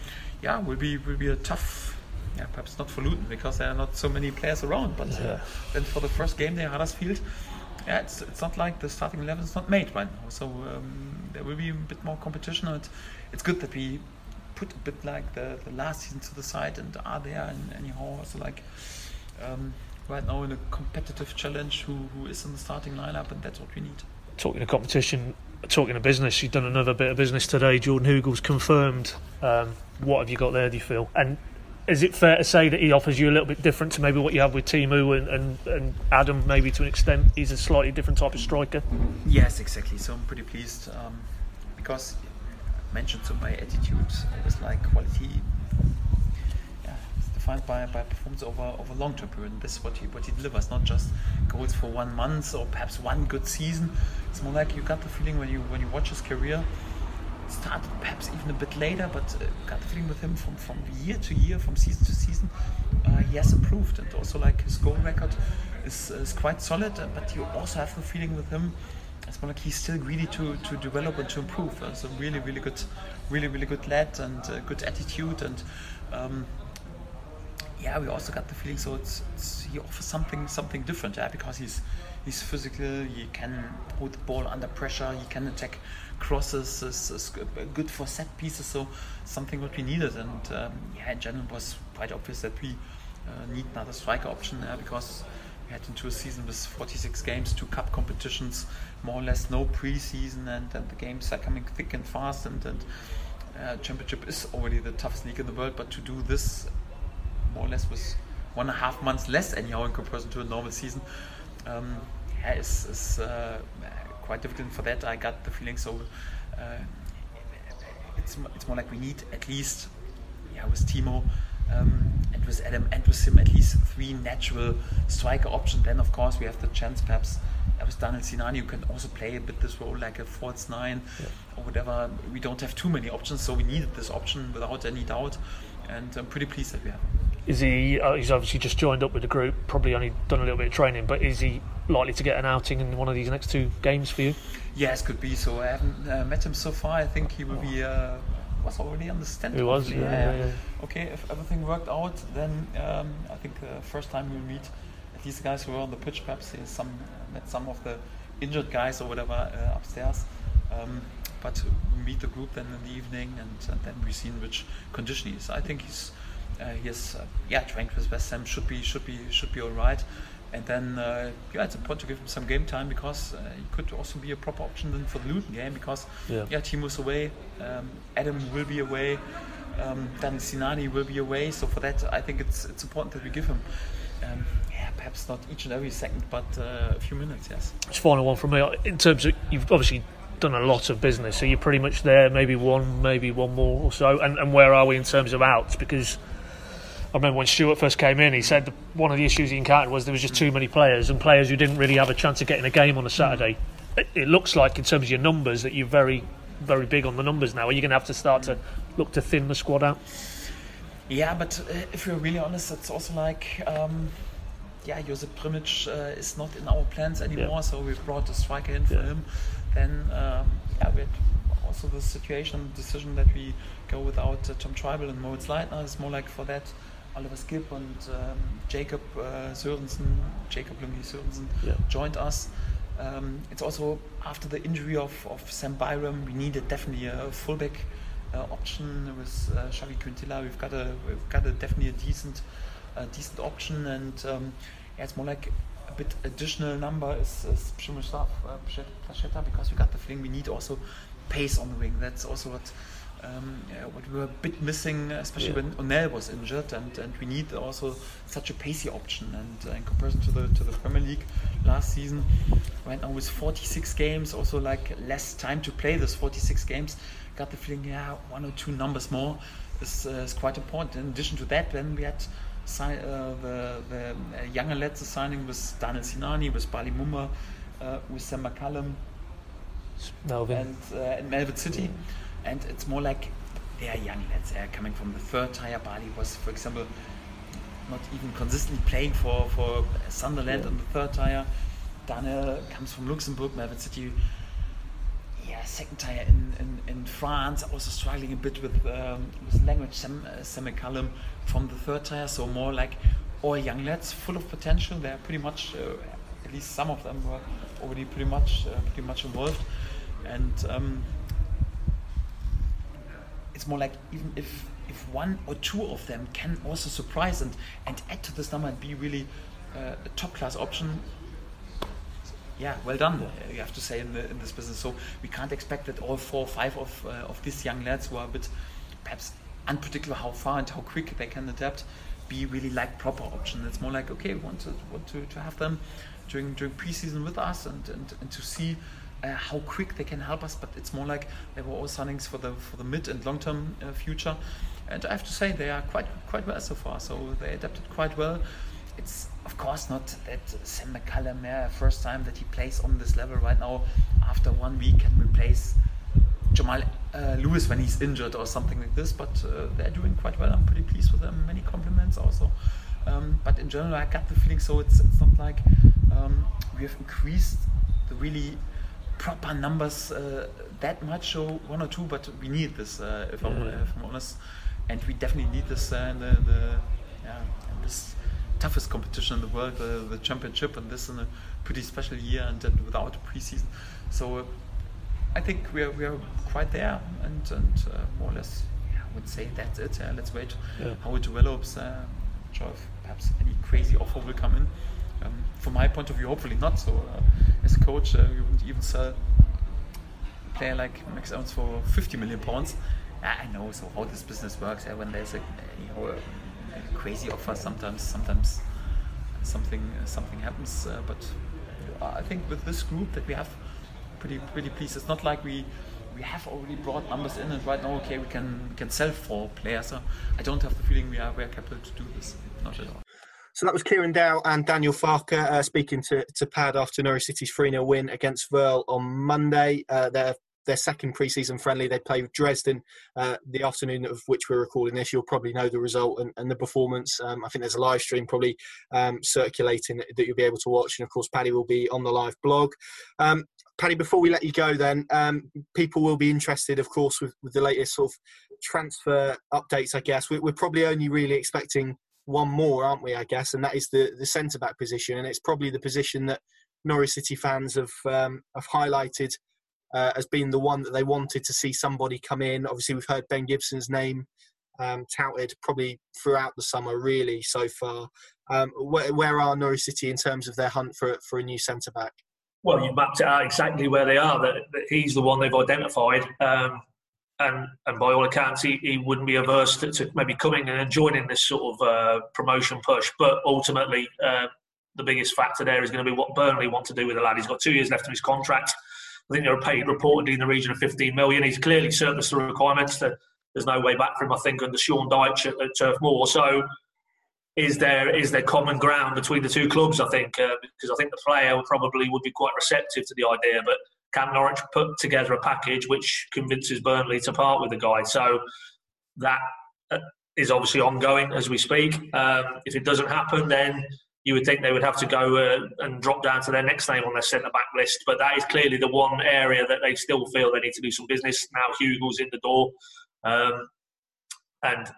yeah, will be will be a tough. Yeah, perhaps not for Luton because there are not so many players around. But uh, then for the first game there, Huddersfield, yeah, it's it's not like the starting eleven is not made right now. So um, there will be a bit more competition, and it's good that we put a bit like the, the last season to the side and are there and anyhow also like um, right now in a competitive challenge who, who is in the starting lineup, and that's what we need.
Talking of competition, talking of business, you've done another bit of business today. Jordan Hugill confirmed. Um, what have you got there? Do you feel? And is it fair to say that he offers you a little bit different to maybe what you have with Teemu and, and, and Adam, maybe to an extent? He's a slightly different type of striker.
Yes, exactly. So I'm pretty pleased um, because I mentioned so my attitude always like quality Yeah, it's defined by, by performance over over long term period. And this is what he what he delivers, not just goals for one month or perhaps one good season. It's more like you got the feeling when you when you watch his career. Started perhaps even a bit later, but uh, got the feeling with him from, from year to year, from season to season, uh, he has improved, and also like his goal record is, is quite solid. Uh, but you also have the feeling with him it's more like he's still greedy to, to develop and to improve. Uh, so really, really good, really, really good lad and uh, good attitude and um, yeah, we also got the feeling so it's, it's he offers something something different, yeah, because he's he's physical, he can hold the ball under pressure, he can attack crosses, is, is good for set pieces, so something what we needed, and um, yeah, in general it was quite obvious that we uh, need another striker option, because had into a season with 46 games, two cup competitions, more or less no preseason, and, and the games are coming thick and fast. And, and uh, championship is already the toughest league in the world, but to do this more or less with one and a half months less anyhow in comparison to a normal season, um, yeah, is, is uh, quite difficult. For that, I got the feeling so. Uh, it's it's more like we need at least, yeah, with Teemu. Um, and with Adam and with him at least three natural striker options. Then of course we have the chance perhaps with Danel Sinani who can also play a bit this role like a false nine yeah. or whatever. We don't have too many options, so we needed this option without any doubt. And I'm pretty pleased that we have.
Is he? Uh, he's obviously just joined up with the group. Probably only done a little bit of training, but is he likely to get an outing in one of these next two games for you?
Yes, could be. So I haven't uh, met him so far. I think he will be. Uh, was already understanding.
He was, yeah, yeah, yeah,
Okay, if everything worked out, then um, I think the first time we'll meet at least the guys who were on the pitch, perhaps some met some of the injured guys or whatever uh, upstairs. Um, but meet the group then in the evening, and, and then we see in which condition he is. I think he's uh, he has uh, yeah trained with West Ham, should be should be should be all right. And then, uh, yeah, it's important to give him some game time because uh, he could also be a proper option then for the Luton game because, yeah, yeah Teemu's away, um, Adam will be away, um, then Sinani will be away. So for that, I think it's it's important that we give him, um, yeah, perhaps not each and every second, but uh, a few minutes, yes.
Just final one from me. In terms of, you've obviously done a lot of business, so you're pretty much there, maybe one, maybe one more or so. And, and where are we in terms of outs? Because I remember when Stuart first came in, he said one of the issues he encountered was there was just too many players and players who didn't really have a chance of getting a game on a Saturday. It, it looks like, in terms of your numbers, that you're very, very big on the numbers now. Are you going to have to start to look to thin the squad out?
Yeah, but uh, if you're really honest, it's also like. Um, yeah, Josip Drmic uh, is not in our plans anymore, yeah. so we've brought a striker in for yeah. him. Then, um, yeah, we had also the situation, decision that we go without uh, Tom Trybull and Moritz Leitner. It's more like for that Oliver Skipp and um, Jacob uh, Sörensen, Jacob Lungi Sörensen yeah. joined us. Um, it's also after the injury of, of Sam Byram, we needed definitely a fullback uh, option with uh, Xavi Quintilla. We've got a we've got a definitely a decent uh, decent option, and um, yeah, it's more like bit additional number is, is Przemysław uh, Placheta because we got the feeling we need also pace on the wing. That's also what um, yeah, what we were a bit missing, especially yeah. when Onel was injured, and, and we need also such a pacey option. And uh, in comparison to the to the Premier League last season, right now with 46 games, also like less time to play those 46 games, got the feeling, yeah, one or two numbers more is, uh, is quite important. In addition to that, then we had the, the uh, younger lads are signing with Danel Sinani, with Bali Mumba, uh, with Sam McCallum,
Melvin.
and, uh, Melvin Sitti and it's more like they are young lads. They are coming from the third tier. Bali was, for example, not even consistently playing for for Sunderland yeah. on the third tier. Danel comes from Luxembourg, Melvin Sitti. Yeah, second tier in, in, in France, also struggling a bit with um, with language. Sam, uh, Sam McCallum from the third tier, so more like all young lads, full of potential. They're pretty much, uh, at least some of them were already pretty much uh, pretty much involved, and. Um, it's more like even if if one or two of them can also surprise and and add to this number and be really uh, a top class option yeah, well done. Uh, you have to say in, the, in, this business. So we can't expect that all four or five of uh, of these young lads who are a bit perhaps unpredictable how far and how quick they can adapt be really like proper option. It's more like okay, we want to want to, to have them during during preseason with us and, and, and to see uh, how quick they can help us, but it's more like they were all signings for the for the mid and long term uh, future. And I have to say they are quite quite well so far. So they adapted quite well. It's of course not that Sam McCallum, yeah, first time that he plays on this level right now. After one week, can replace Jamal uh, Lewis when he's injured or something like this. But uh, they're doing quite well. I'm pretty pleased with them. Many compliments also. Um, but in general, I got the feeling so it's it's not like um, we have increased the really proper numbers uh, that much, so one or two, but we need this, uh, if, I'm, if, I'm, honest. And we definitely need this uh, in the, the yeah, in this toughest competition in the world, the, the championship, and this in a pretty special year and without a preseason. So uh, I think we are, we are quite there, and, and uh, more or less, yeah, I would say that's it. let's wait yeah. how it develops. Uh, sure if perhaps any crazy offer will come in Um, from my point of view, hopefully not. So, uh, as a coach, uh, you wouldn't even sell a player like Max Aarons for 50 million pounds. I know so how this business works. Yeah, when there's a you know a crazy offer, sometimes sometimes something something happens. Uh, but I think with this group that we have, pretty pretty pleased. It's not like we we have already brought numbers in and right now okay we can can sell four players. So I don't have the feeling we are we are capable to do this. Not at all.
So that was Kieran Dowell and Daniel Farke uh, speaking to, to Pad after Norwich City's 3 0 win against Verl on Monday. Uh, their their second pre-season friendly. They play with Dresden uh, the afternoon of which we're recording this. You'll probably know the result and, and the performance. Um, I think there's a live stream probably um, circulating that, that, you'll be able to watch. And of course, Paddy will be on the live blog. Um, Paddy, before we let you go, then um, people will be interested, of course, with, with, the latest sort of transfer updates. I guess we're, we're probably only really expecting one more, aren't we? I guess, and that is the the centre back position, and it's probably the position that Norwich City fans have um, have highlighted uh, as being the one that they wanted to see somebody come in. Obviously, we've heard Ben Gibson's name um, touted probably throughout the summer, really so far. Um, where, where, are Norwich City in terms of their hunt for for a new centre back?
Well, you mapped it out exactly where they are. That, that he's the one they've identified. Um, and, and by all accounts, he, he wouldn't be averse to, to maybe coming and joining this sort of uh, promotion push. But ultimately, uh, the biggest factor there is going to be what Burnley want to do with the lad. He's got two years left of his contract. I think they were paid reportedly in the region of 15 million. He's clearly surplus the requirements. There's no way back for him, I think, under Sean Dyche at, at Turf Moor. So, is there is there common ground between the two clubs? I think uh, because I think the player probably would be quite receptive to the idea, but can Norwich put together a package which convinces Burnley to part with the guy? So that uh, obviously ongoing as we speak. Um, if it doesn't happen, then you would think they would have to go uh, and drop down to their next name on their centre back list. But that is clearly the one area that they still feel they need to do some business. Now Hugill's in the door. Um, and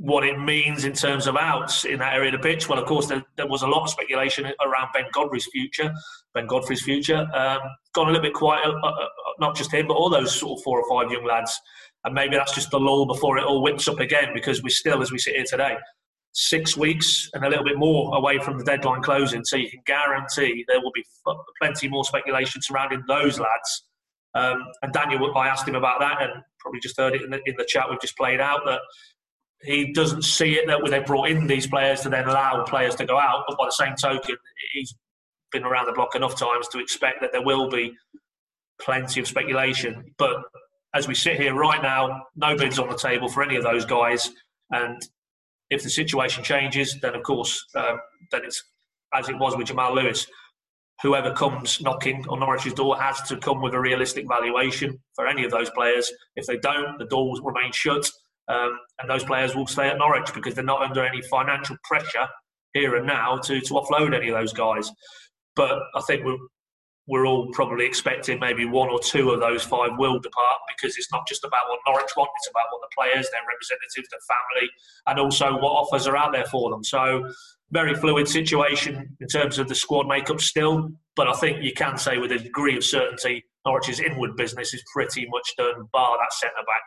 what it means in terms of outs in that area of the pitch. Well, of course, there, there was a lot of speculation around Ben Godfrey's future. Ben Godfrey's future um, gone a little bit quiet. Uh, uh, not just him, but all those sort of four or five young lads. And maybe that's just the lull before it all whips up again, because we still, as we sit here today, six weeks and a little bit more away from the deadline closing. So you can guarantee there will be plenty more speculation surrounding those lads. Um, and Daniel, I asked him about that, and probably just heard it in the, in the chat we've just played out that he doesn't see it that when they brought in these players to then allow players to go out. But by the same token, he's been around the block enough times to expect that there will be plenty of speculation. But as we sit here right now, no bids on the table for any of those guys. And if the situation changes, then of course, um, then it's as it was with Jamal Lewis. Whoever comes knocking on Norwich's door has to come with a realistic valuation for any of those players. If they don't, the door will remain shut, um, and those players will stay at Norwich because they're not under any financial pressure here and now to, to offload any of those guys. But I think we're, we're all probably expecting maybe one or two of those five will depart because it's not just about what Norwich want, it's about what the players, their representatives, their family, and also what offers are out there for them. So, very fluid situation in terms of the squad makeup still, but I think you can say with a degree of certainty Norwich's inward business is pretty much done, bar that centre back.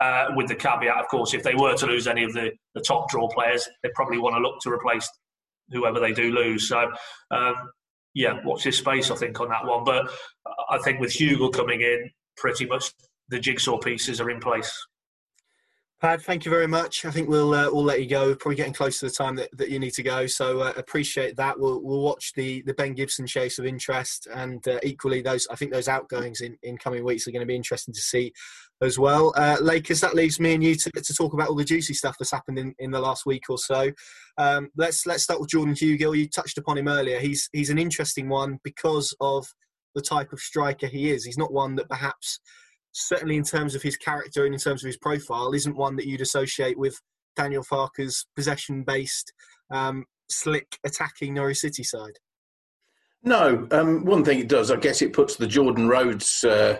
Uh, with the caveat, of course, if they were to lose any of the, the top draw players, they'd probably want to look to replace whoever they do lose. So, um, yeah, watch his space, I think, on that one. But I think with Hugill coming in, pretty much the jigsaw pieces are in place.
Pad, thank you very much. I think we'll uh, we'll let you go. We're probably getting close to the time that, that you need to go, so uh, appreciate that. We'll we'll watch the, the Ben Gibson chase of interest, and uh, equally those I think those outgoings in, in coming weeks are going to be interesting to see as well. Uh, Lakers, that leaves me and you to, to talk about all the juicy stuff that's happened in, in the last week or so. Um, let's let's start with Jordan Hugill. You touched upon him earlier. He's he's an interesting one because of the type of striker he is. He's not one that perhaps certainly in terms of his character and in terms of his profile, isn't one that you'd associate with Daniel Farke's possession-based, um, slick attacking Norwich City side.
No, um, one thing it does, I guess, it puts the Jordan Rhodes uh,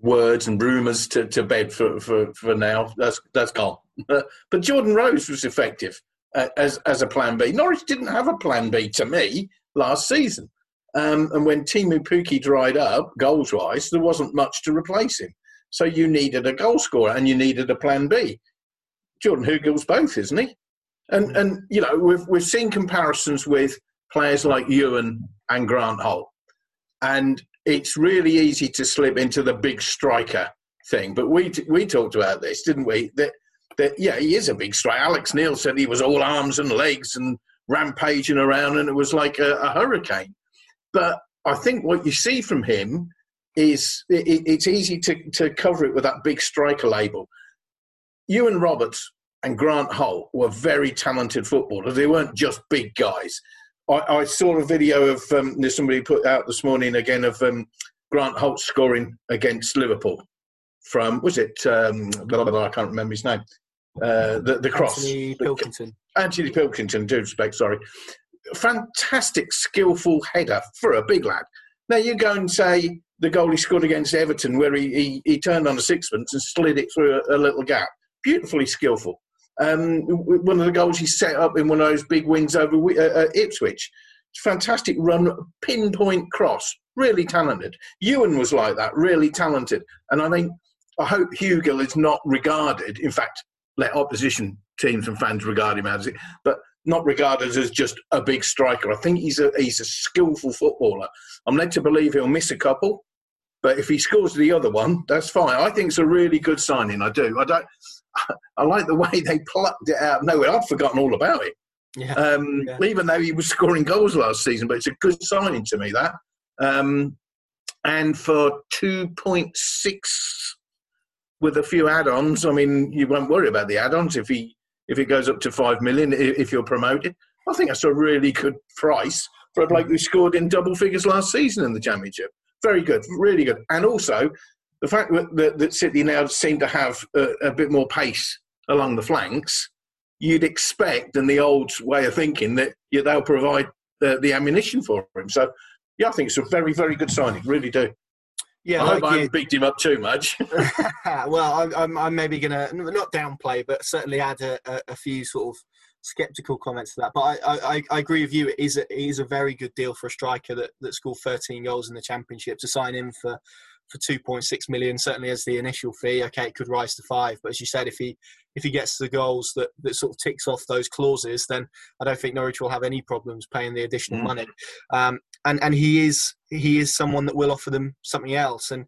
words and rumours to, to bed for, for, for now. That's that's gone. *laughs* but Jordan Rhodes was effective uh, as as a plan B. Norwich didn't have a plan B to me last season. Um, and when Teemu Pukki dried up, goals wise, there wasn't much to replace him. So you needed a goal scorer and you needed a plan B. Jordan Hugill's both, isn't he? And and you know we've we've seen comparisons with players like Iwan and Grant Holt. And it's really easy to slip into the big striker thing. But we we talked about this, didn't we? That that yeah, he is a big striker. Alex Neil said he was all arms and legs and rampaging around, and it was like a, a hurricane. But I think what you see from him is it, it's easy to, to cover it with that big striker label. Iwan Roberts and Grant Holt were very talented footballers. They weren't just big guys. I, I saw a video of um, there's somebody put out this morning again of um, Grant Holt scoring against Liverpool from was it um, blah, blah, blah, I can't remember his name. Uh, the the cross.
Anthony Pilkington.
Anthony Pilkington, due respect, sorry. Fantastic, skillful header for a big lad. Now you go and say the goal he scored against Everton, where he, he, he turned on a sixpence and slid it through a, a little gap. Beautifully skillful. Um, one of the goals he set up in one of those big wins over uh, uh, Ipswich. Fantastic run, pinpoint cross, really talented. Iwan was like that, really talented. And I think, I hope Hugill is not regarded, in fact, let opposition teams and fans regard him as it, but not regarded as just a big striker. I think he's a he's a skillful footballer. I'm led to believe he'll miss a couple, but if he scores the other one, that's fine. I think it's a really good signing. I do. I don't. *laughs* I like the way they plucked it out. No, I'd forgotten all about it. Yeah. Um, yeah. Even though he was scoring goals last season, but it's a good signing to me that. Um, and for two point six with a few add-ons, I mean, you won't worry about the add-ons if he if it goes up to five million if you're promoted. I think that's a really good price for a bloke who scored in double figures last season in the championship. Very good, really good. And also the fact that, that City now seem to have a, a, bit more pace along the flanks, you'd expect, in the old way of thinking, that they'll provide the, the ammunition for him. So, yeah, I think it's a very, very good signing. Really do. Yeah, I like hope I bigged him up too much. *laughs* *laughs*
well, I'm, I'm, I'm maybe going to not downplay, but certainly add a, a, a, few sort of skeptical comments to that. But I, I, I agree with you. It is, a, it is a very good deal for a striker that, that scored 13 goals in the championship to sign in for for 2.6 million certainly as the initial fee okay it could rise to five but as you said if he if he gets the goals that, that sort of ticks off those clauses then i don't think norwich will have any problems paying the additional mm. money. Um, and and he is he is someone that will offer them something else. And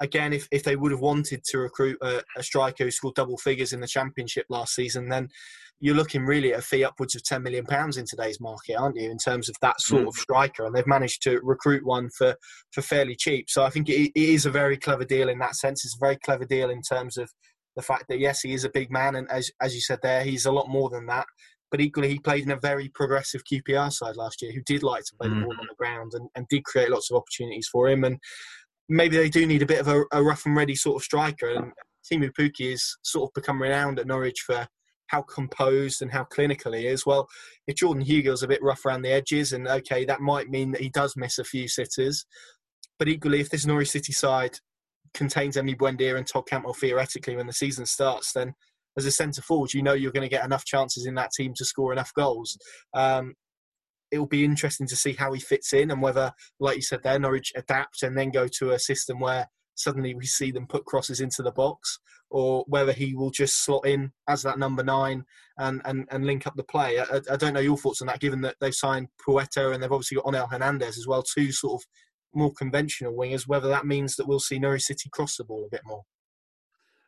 again if, if they would have wanted to recruit a, a striker who scored double figures in the championship last season then you're looking really at a fee upwards of 10 million pounds in today's market aren't you in terms of that sort mm. of striker? And they've managed to recruit one for for fairly cheap. So i think it, it is a very clever deal in that sense. It's a very clever deal in terms of the fact that yes he is a big man and as as you said there he's a lot more than that but equally he played in a very progressive QPR side last year who did like to play mm. the ball on the ground and, and did create lots of opportunities for him and maybe they do need a bit of a, a rough and ready sort of striker and Teemu Pukki has sort of become renowned at Norwich for how composed and how clinical he is. Well, if Jordan Hugill's a bit rough around the edges, and okay, that might mean that he does miss a few sitters. But equally, if this Norwich City side contains Emi Buendia and Todd Cantwell theoretically when the season starts, then as a centre forward, you know you're going to get enough chances in that team to score enough goals. Um, it will be interesting to see how he fits in and whether, like you said there, Norwich adapt and then go to a system where suddenly we see them put crosses into the box, or whether he will just slot in as that number nine and, and, and link up the play. I, I don't know your thoughts on that, given that they've signed Puerto and they've obviously got Onel Hernandez as well, two sort of more conventional wingers, whether that means that we'll see Norwich City cross the ball a bit more.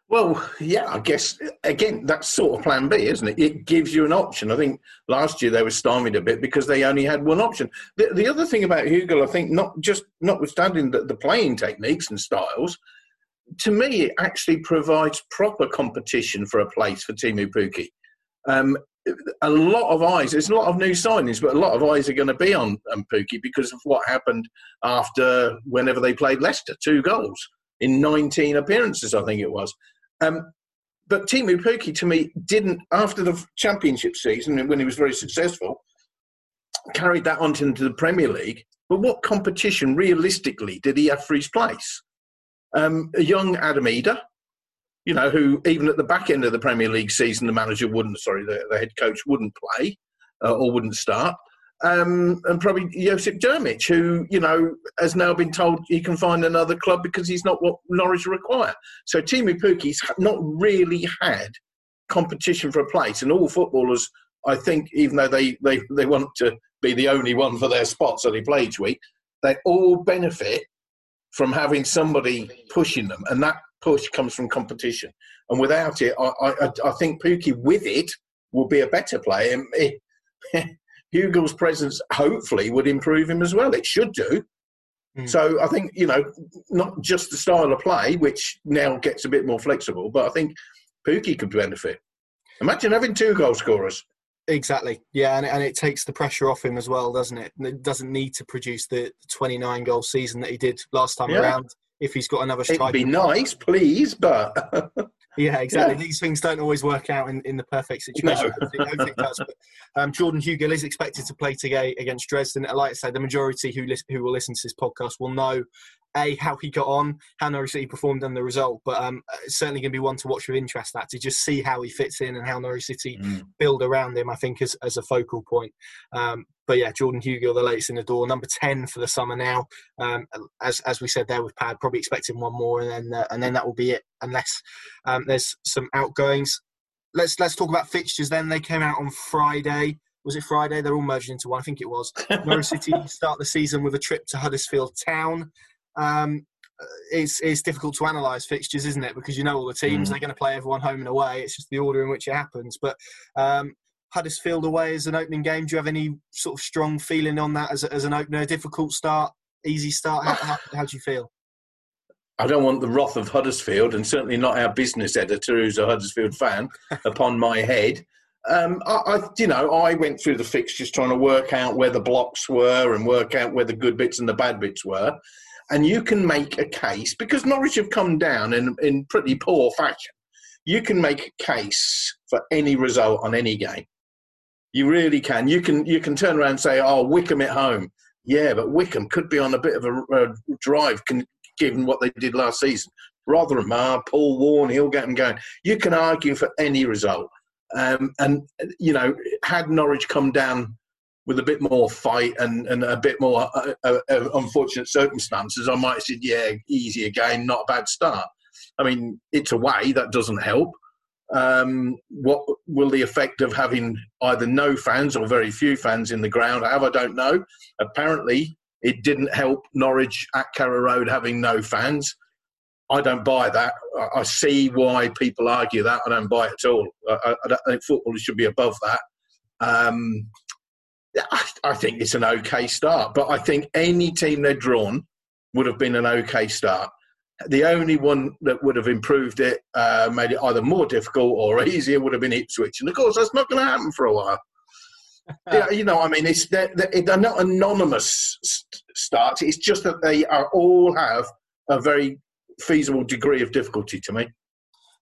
Well, yeah, I guess again that's sort of plan B, isn't it? It gives you an option. I think last year they were stymied a bit because they only had one option. The, the other thing about Hugill, I think, not just notwithstanding the, the playing techniques and styles, to me it actually provides proper competition for a place for Teemu Pukki. Um, a lot of eyes. There's a lot of new signings, but a lot of eyes are going to be on, on Pukki because of what happened after whenever they played Leicester, two goals in 19 appearances, I think it was. Um, but Teemu Pukki, to me, didn't, after the championship season, when he was very successful, carried that on into the Premier League. But what competition, realistically, did he have for his place? Um, a young Adam Idah, you know, who even at the back end of the Premier League season, the manager wouldn't, sorry, the, the head coach wouldn't play uh, or wouldn't start um, and probably Josip Drmic, who you know has now been told he can find another club because he's not what Norwich require. So Teemu Pukki's not really had competition for a place, and all footballers I think even though they, they, they want to be the only one for their spots so they play each week, they all benefit from having somebody pushing them, and that push comes from competition. And without it, I, I, I think Pukki with it will be a better player. *laughs* Hugill's presence hopefully would improve him as well. It should do. Mm. So I think you know not just the style of play, which now gets a bit more flexible, but I think Pukki could benefit. Imagine having two goal scorers.
Exactly. Yeah, and, and it takes the pressure off him as well, doesn't it? It doesn't need to produce the 29 goal season that he did last time yeah. around if he's got another striker.
It'd be nice, please, but *laughs*
Yeah, exactly. Yeah. These things don't always work out in, in the perfect situation. No. I think does. But, um, Jordan Hugill is expected to play today against Dresden. Like I say, the majority who listen, who will listen to this podcast will know a how he got on, how Norwich City performed, and the result. But um, it's certainly going to be one to watch with interest. That to just see how he fits in and how Norwich City mm. build around him. I think as as a focal point. Um, but yeah, Jordan Hugill, the latest in the door, number ten for the summer now. Um, as as we said there with Pad, probably expecting one more, and then uh, and then that will be it, unless um, there's some outgoings. Let's let's talk about fixtures. Then they came out on Friday. Was it Friday? They're all merged into one. I think it was. *laughs* Norwich City start the season with a trip to Huddersfield Town. Um, it's it's difficult to analyse fixtures, isn't it? Because you know all the teams, mm. they're going to play everyone home and away. It's just the order in which it happens. But um, Huddersfield away as an opening game. Do you have any sort of strong feeling on that as, as an opener? Difficult start, easy start. How, how, how do you feel?
I don't want the wrath of Huddersfield, and certainly not our business editor, who's a Huddersfield fan, *laughs* upon my head. Um, I, I, you know, I went through the fixtures trying to work out where the blocks were and work out where the good bits and the bad bits were. And you can make a case because Norwich have come down in in pretty poor fashion. You can make a case for any result on any game. You really can. You can you can turn around and say, "Oh, Wycombe at home." Yeah, but Wycombe could be on a bit of a, a drive, can, given what they did last season. Rotherham are Paul Warne, he'll get them going. You can argue for any result. Um, and you know, had Norwich come down with a bit more fight and, and a bit more uh, uh, uh, unfortunate circumstances, I might have said, yeah, easy again, not a bad start. I mean, it's away, that doesn't help. Um, what will the effect of having either no fans or very few fans in the ground have? I don't know. Apparently, it didn't help Norwich at Carrow Road having no fans. I don't buy that. I, see why people argue that. I don't buy it at all. I, I, think football should be above that. Um, I, I think it's an okay start, but I think any team they'd drawn would have been an okay start. The only one that would have improved it, uh, made it either more difficult or *laughs* easier, would have been Ipswich. And of course, that's not going to happen for a while. *laughs* yeah, you know, I mean, it's they're, they're not anonymous starts. It's just that they are all have a very feasible degree of difficulty to me.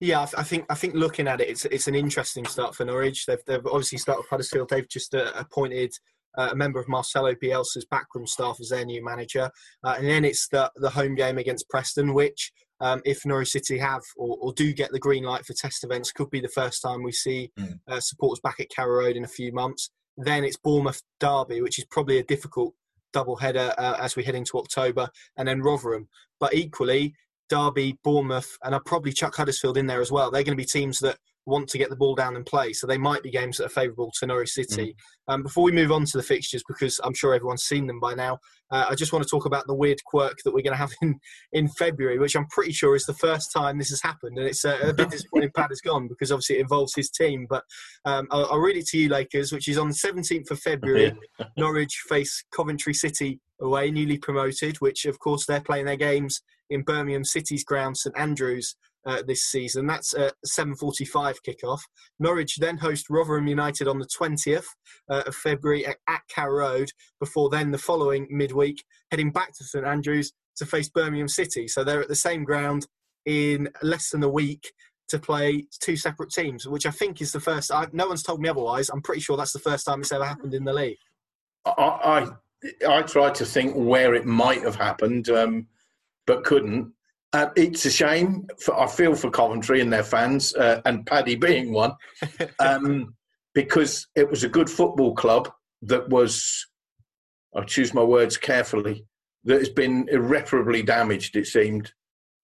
Yeah, I think I think looking at it, it's it's an interesting start for Norwich. They've, they've obviously started with Huddersfield. They've just uh, appointed uh, a member of Marcelo Bielsa's backroom staff as their new manager, uh, and then it's the the home game against Preston, which um, if Norwich City have or, or, do get the green light for test events, could be the first time we see mm. uh, supporters back at Carrow Road in a few months. Then it's Bournemouth Derby, which is probably a difficult double header uh, as we head into October, and then Rotherham. But equally, Derby, Bournemouth, and I'll probably chuck Huddersfield in there as well. They're going to be teams that want to get the ball down and play. So they might be games that are favourable to Norwich City. Mm. Um, before we move on to the fixtures, because I'm sure everyone's seen them by now, uh, I just want to talk about the weird quirk that we're going to have *laughs* in, in February, which I'm pretty sure is the first time this has happened. And it's uh, a bit *laughs* disappointing Pat has gone because obviously it involves his team. But um, I'll, I'll, read it to you, Lakers, which is on the 17th of February. *laughs* Norwich face Coventry City away, newly promoted, which of course they're playing their games in Birmingham City's ground, St Andrews uh, this season. That's a 7:45 kickoff. Norwich then host Rotherham United on the 20th uh, of February at, at Road. Before then, the following midweek, heading back to St Andrews to face Birmingham City. So they're at the same ground in less than a week to play two separate teams, which I think is the first. I, no one's told me otherwise. I'm pretty sure that's the first time it's ever happened in the league.
I I, I tried to think where it might have happened, um, but couldn't. Uh, it's a shame. For, I feel for Coventry and their fans, uh, and Paddy being one, *laughs* um, because it was a good football club that was, I choose my words carefully, that has been irreparably damaged, it seemed,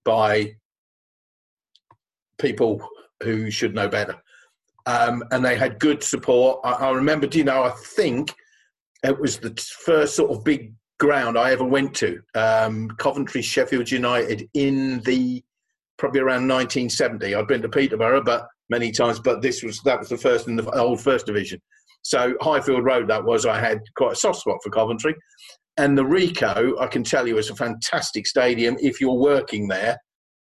by people who should know better. um, and they had good support. I, I remember, do you know, I think it was the first sort of big ground I ever went to. Um, Coventry, Sheffield United in the probably around 1970. I'd been to Peterborough, but many times, but this was that was the first in the old first division. So Highfield Road, that was. I had quite a soft spot for Coventry, and the Ricoh, I can tell you, is a fantastic stadium. If you're working there,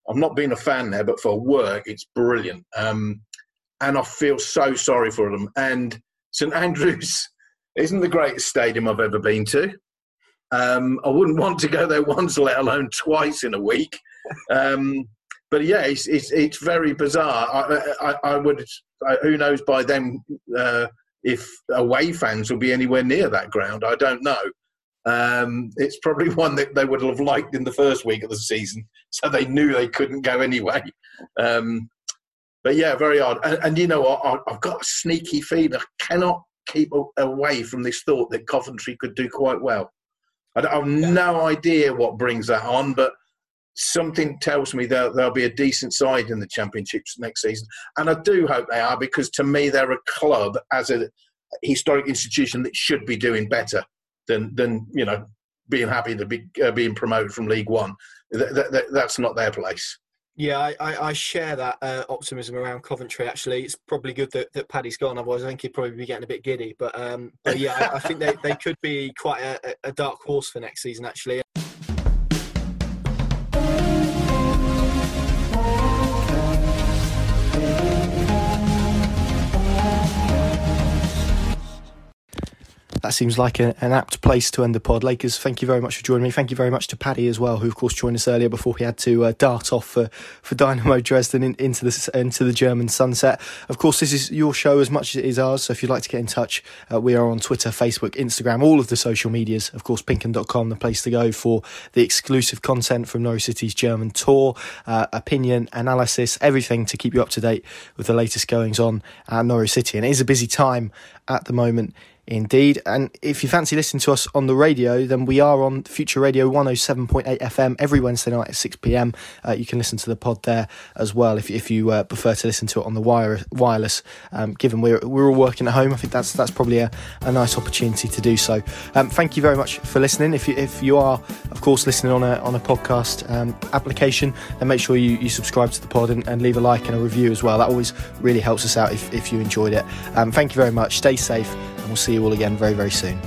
I'm not being a fan there, but for work, it's brilliant. Um, and I feel so sorry for them. And St Andrews *laughs* isn't the greatest stadium I've ever been to. Um, I wouldn't want to go there once, let alone twice in a week. Um, but yeah, it's, it's, it's very bizarre. I, I, I would, I, who knows by then uh, if away fans will be anywhere near that ground. I don't know. Um, it's probably one that they would have liked in the first week of the season, so they knew they couldn't go anyway. Um, but yeah, very odd. And, and you know? I, I've got a sneaky feeling I cannot keep away from this thought that Coventry could do quite well. I have no idea what brings that on, but something tells me that there'll be a decent side in the championships next season, and I do hope they are because to me they're a club as a historic institution that should be doing better than than you know being happy to be uh, being promoted from League One. That, that, that's not their place.
Yeah, I, I, I share that uh, optimism around Coventry. Actually, it's probably good that, that Paddy's gone. Otherwise, I think he'd probably be getting a bit giddy. But um, but yeah, I, I think they, they could be quite a, a dark horse for next season. Actually. That seems like a, an apt place to end the pod. Lakers, thank you very much for joining me. Thank you very much to Paddy as well, who of course joined us earlier before he had to uh, dart off for, for Dynamo Dresden in, into the into the German sunset. Of course, this is your show as much as it is ours. So if you'd like to get in touch, uh, we are on Twitter, Facebook, Instagram, all of the social medias. Of course, Pinkun.com, the place to go for the exclusive content from Norwich City's German tour, uh, opinion, analysis, everything to keep you up to date with the latest goings on at Norwich City. And it is a busy time at the moment Indeed. And if you fancy listening to us on the radio, then we are on Future Radio 107.8 FM every Wednesday night at 6 pm. Uh, you can listen to the pod there as well if, if you uh, prefer to listen to it on the wire, wireless. Um, given we're, we're all working at home, I think that's that's probably a, a nice opportunity to do so. Um, thank you very much for listening. If you, if you are, of course, listening on a, on a podcast um, application, then make sure you, you subscribe to the pod and, and, leave a like and a review as well. That always really helps us out if, if you enjoyed it. Um, thank you very much. Stay safe, and we'll see you all again very, very soon.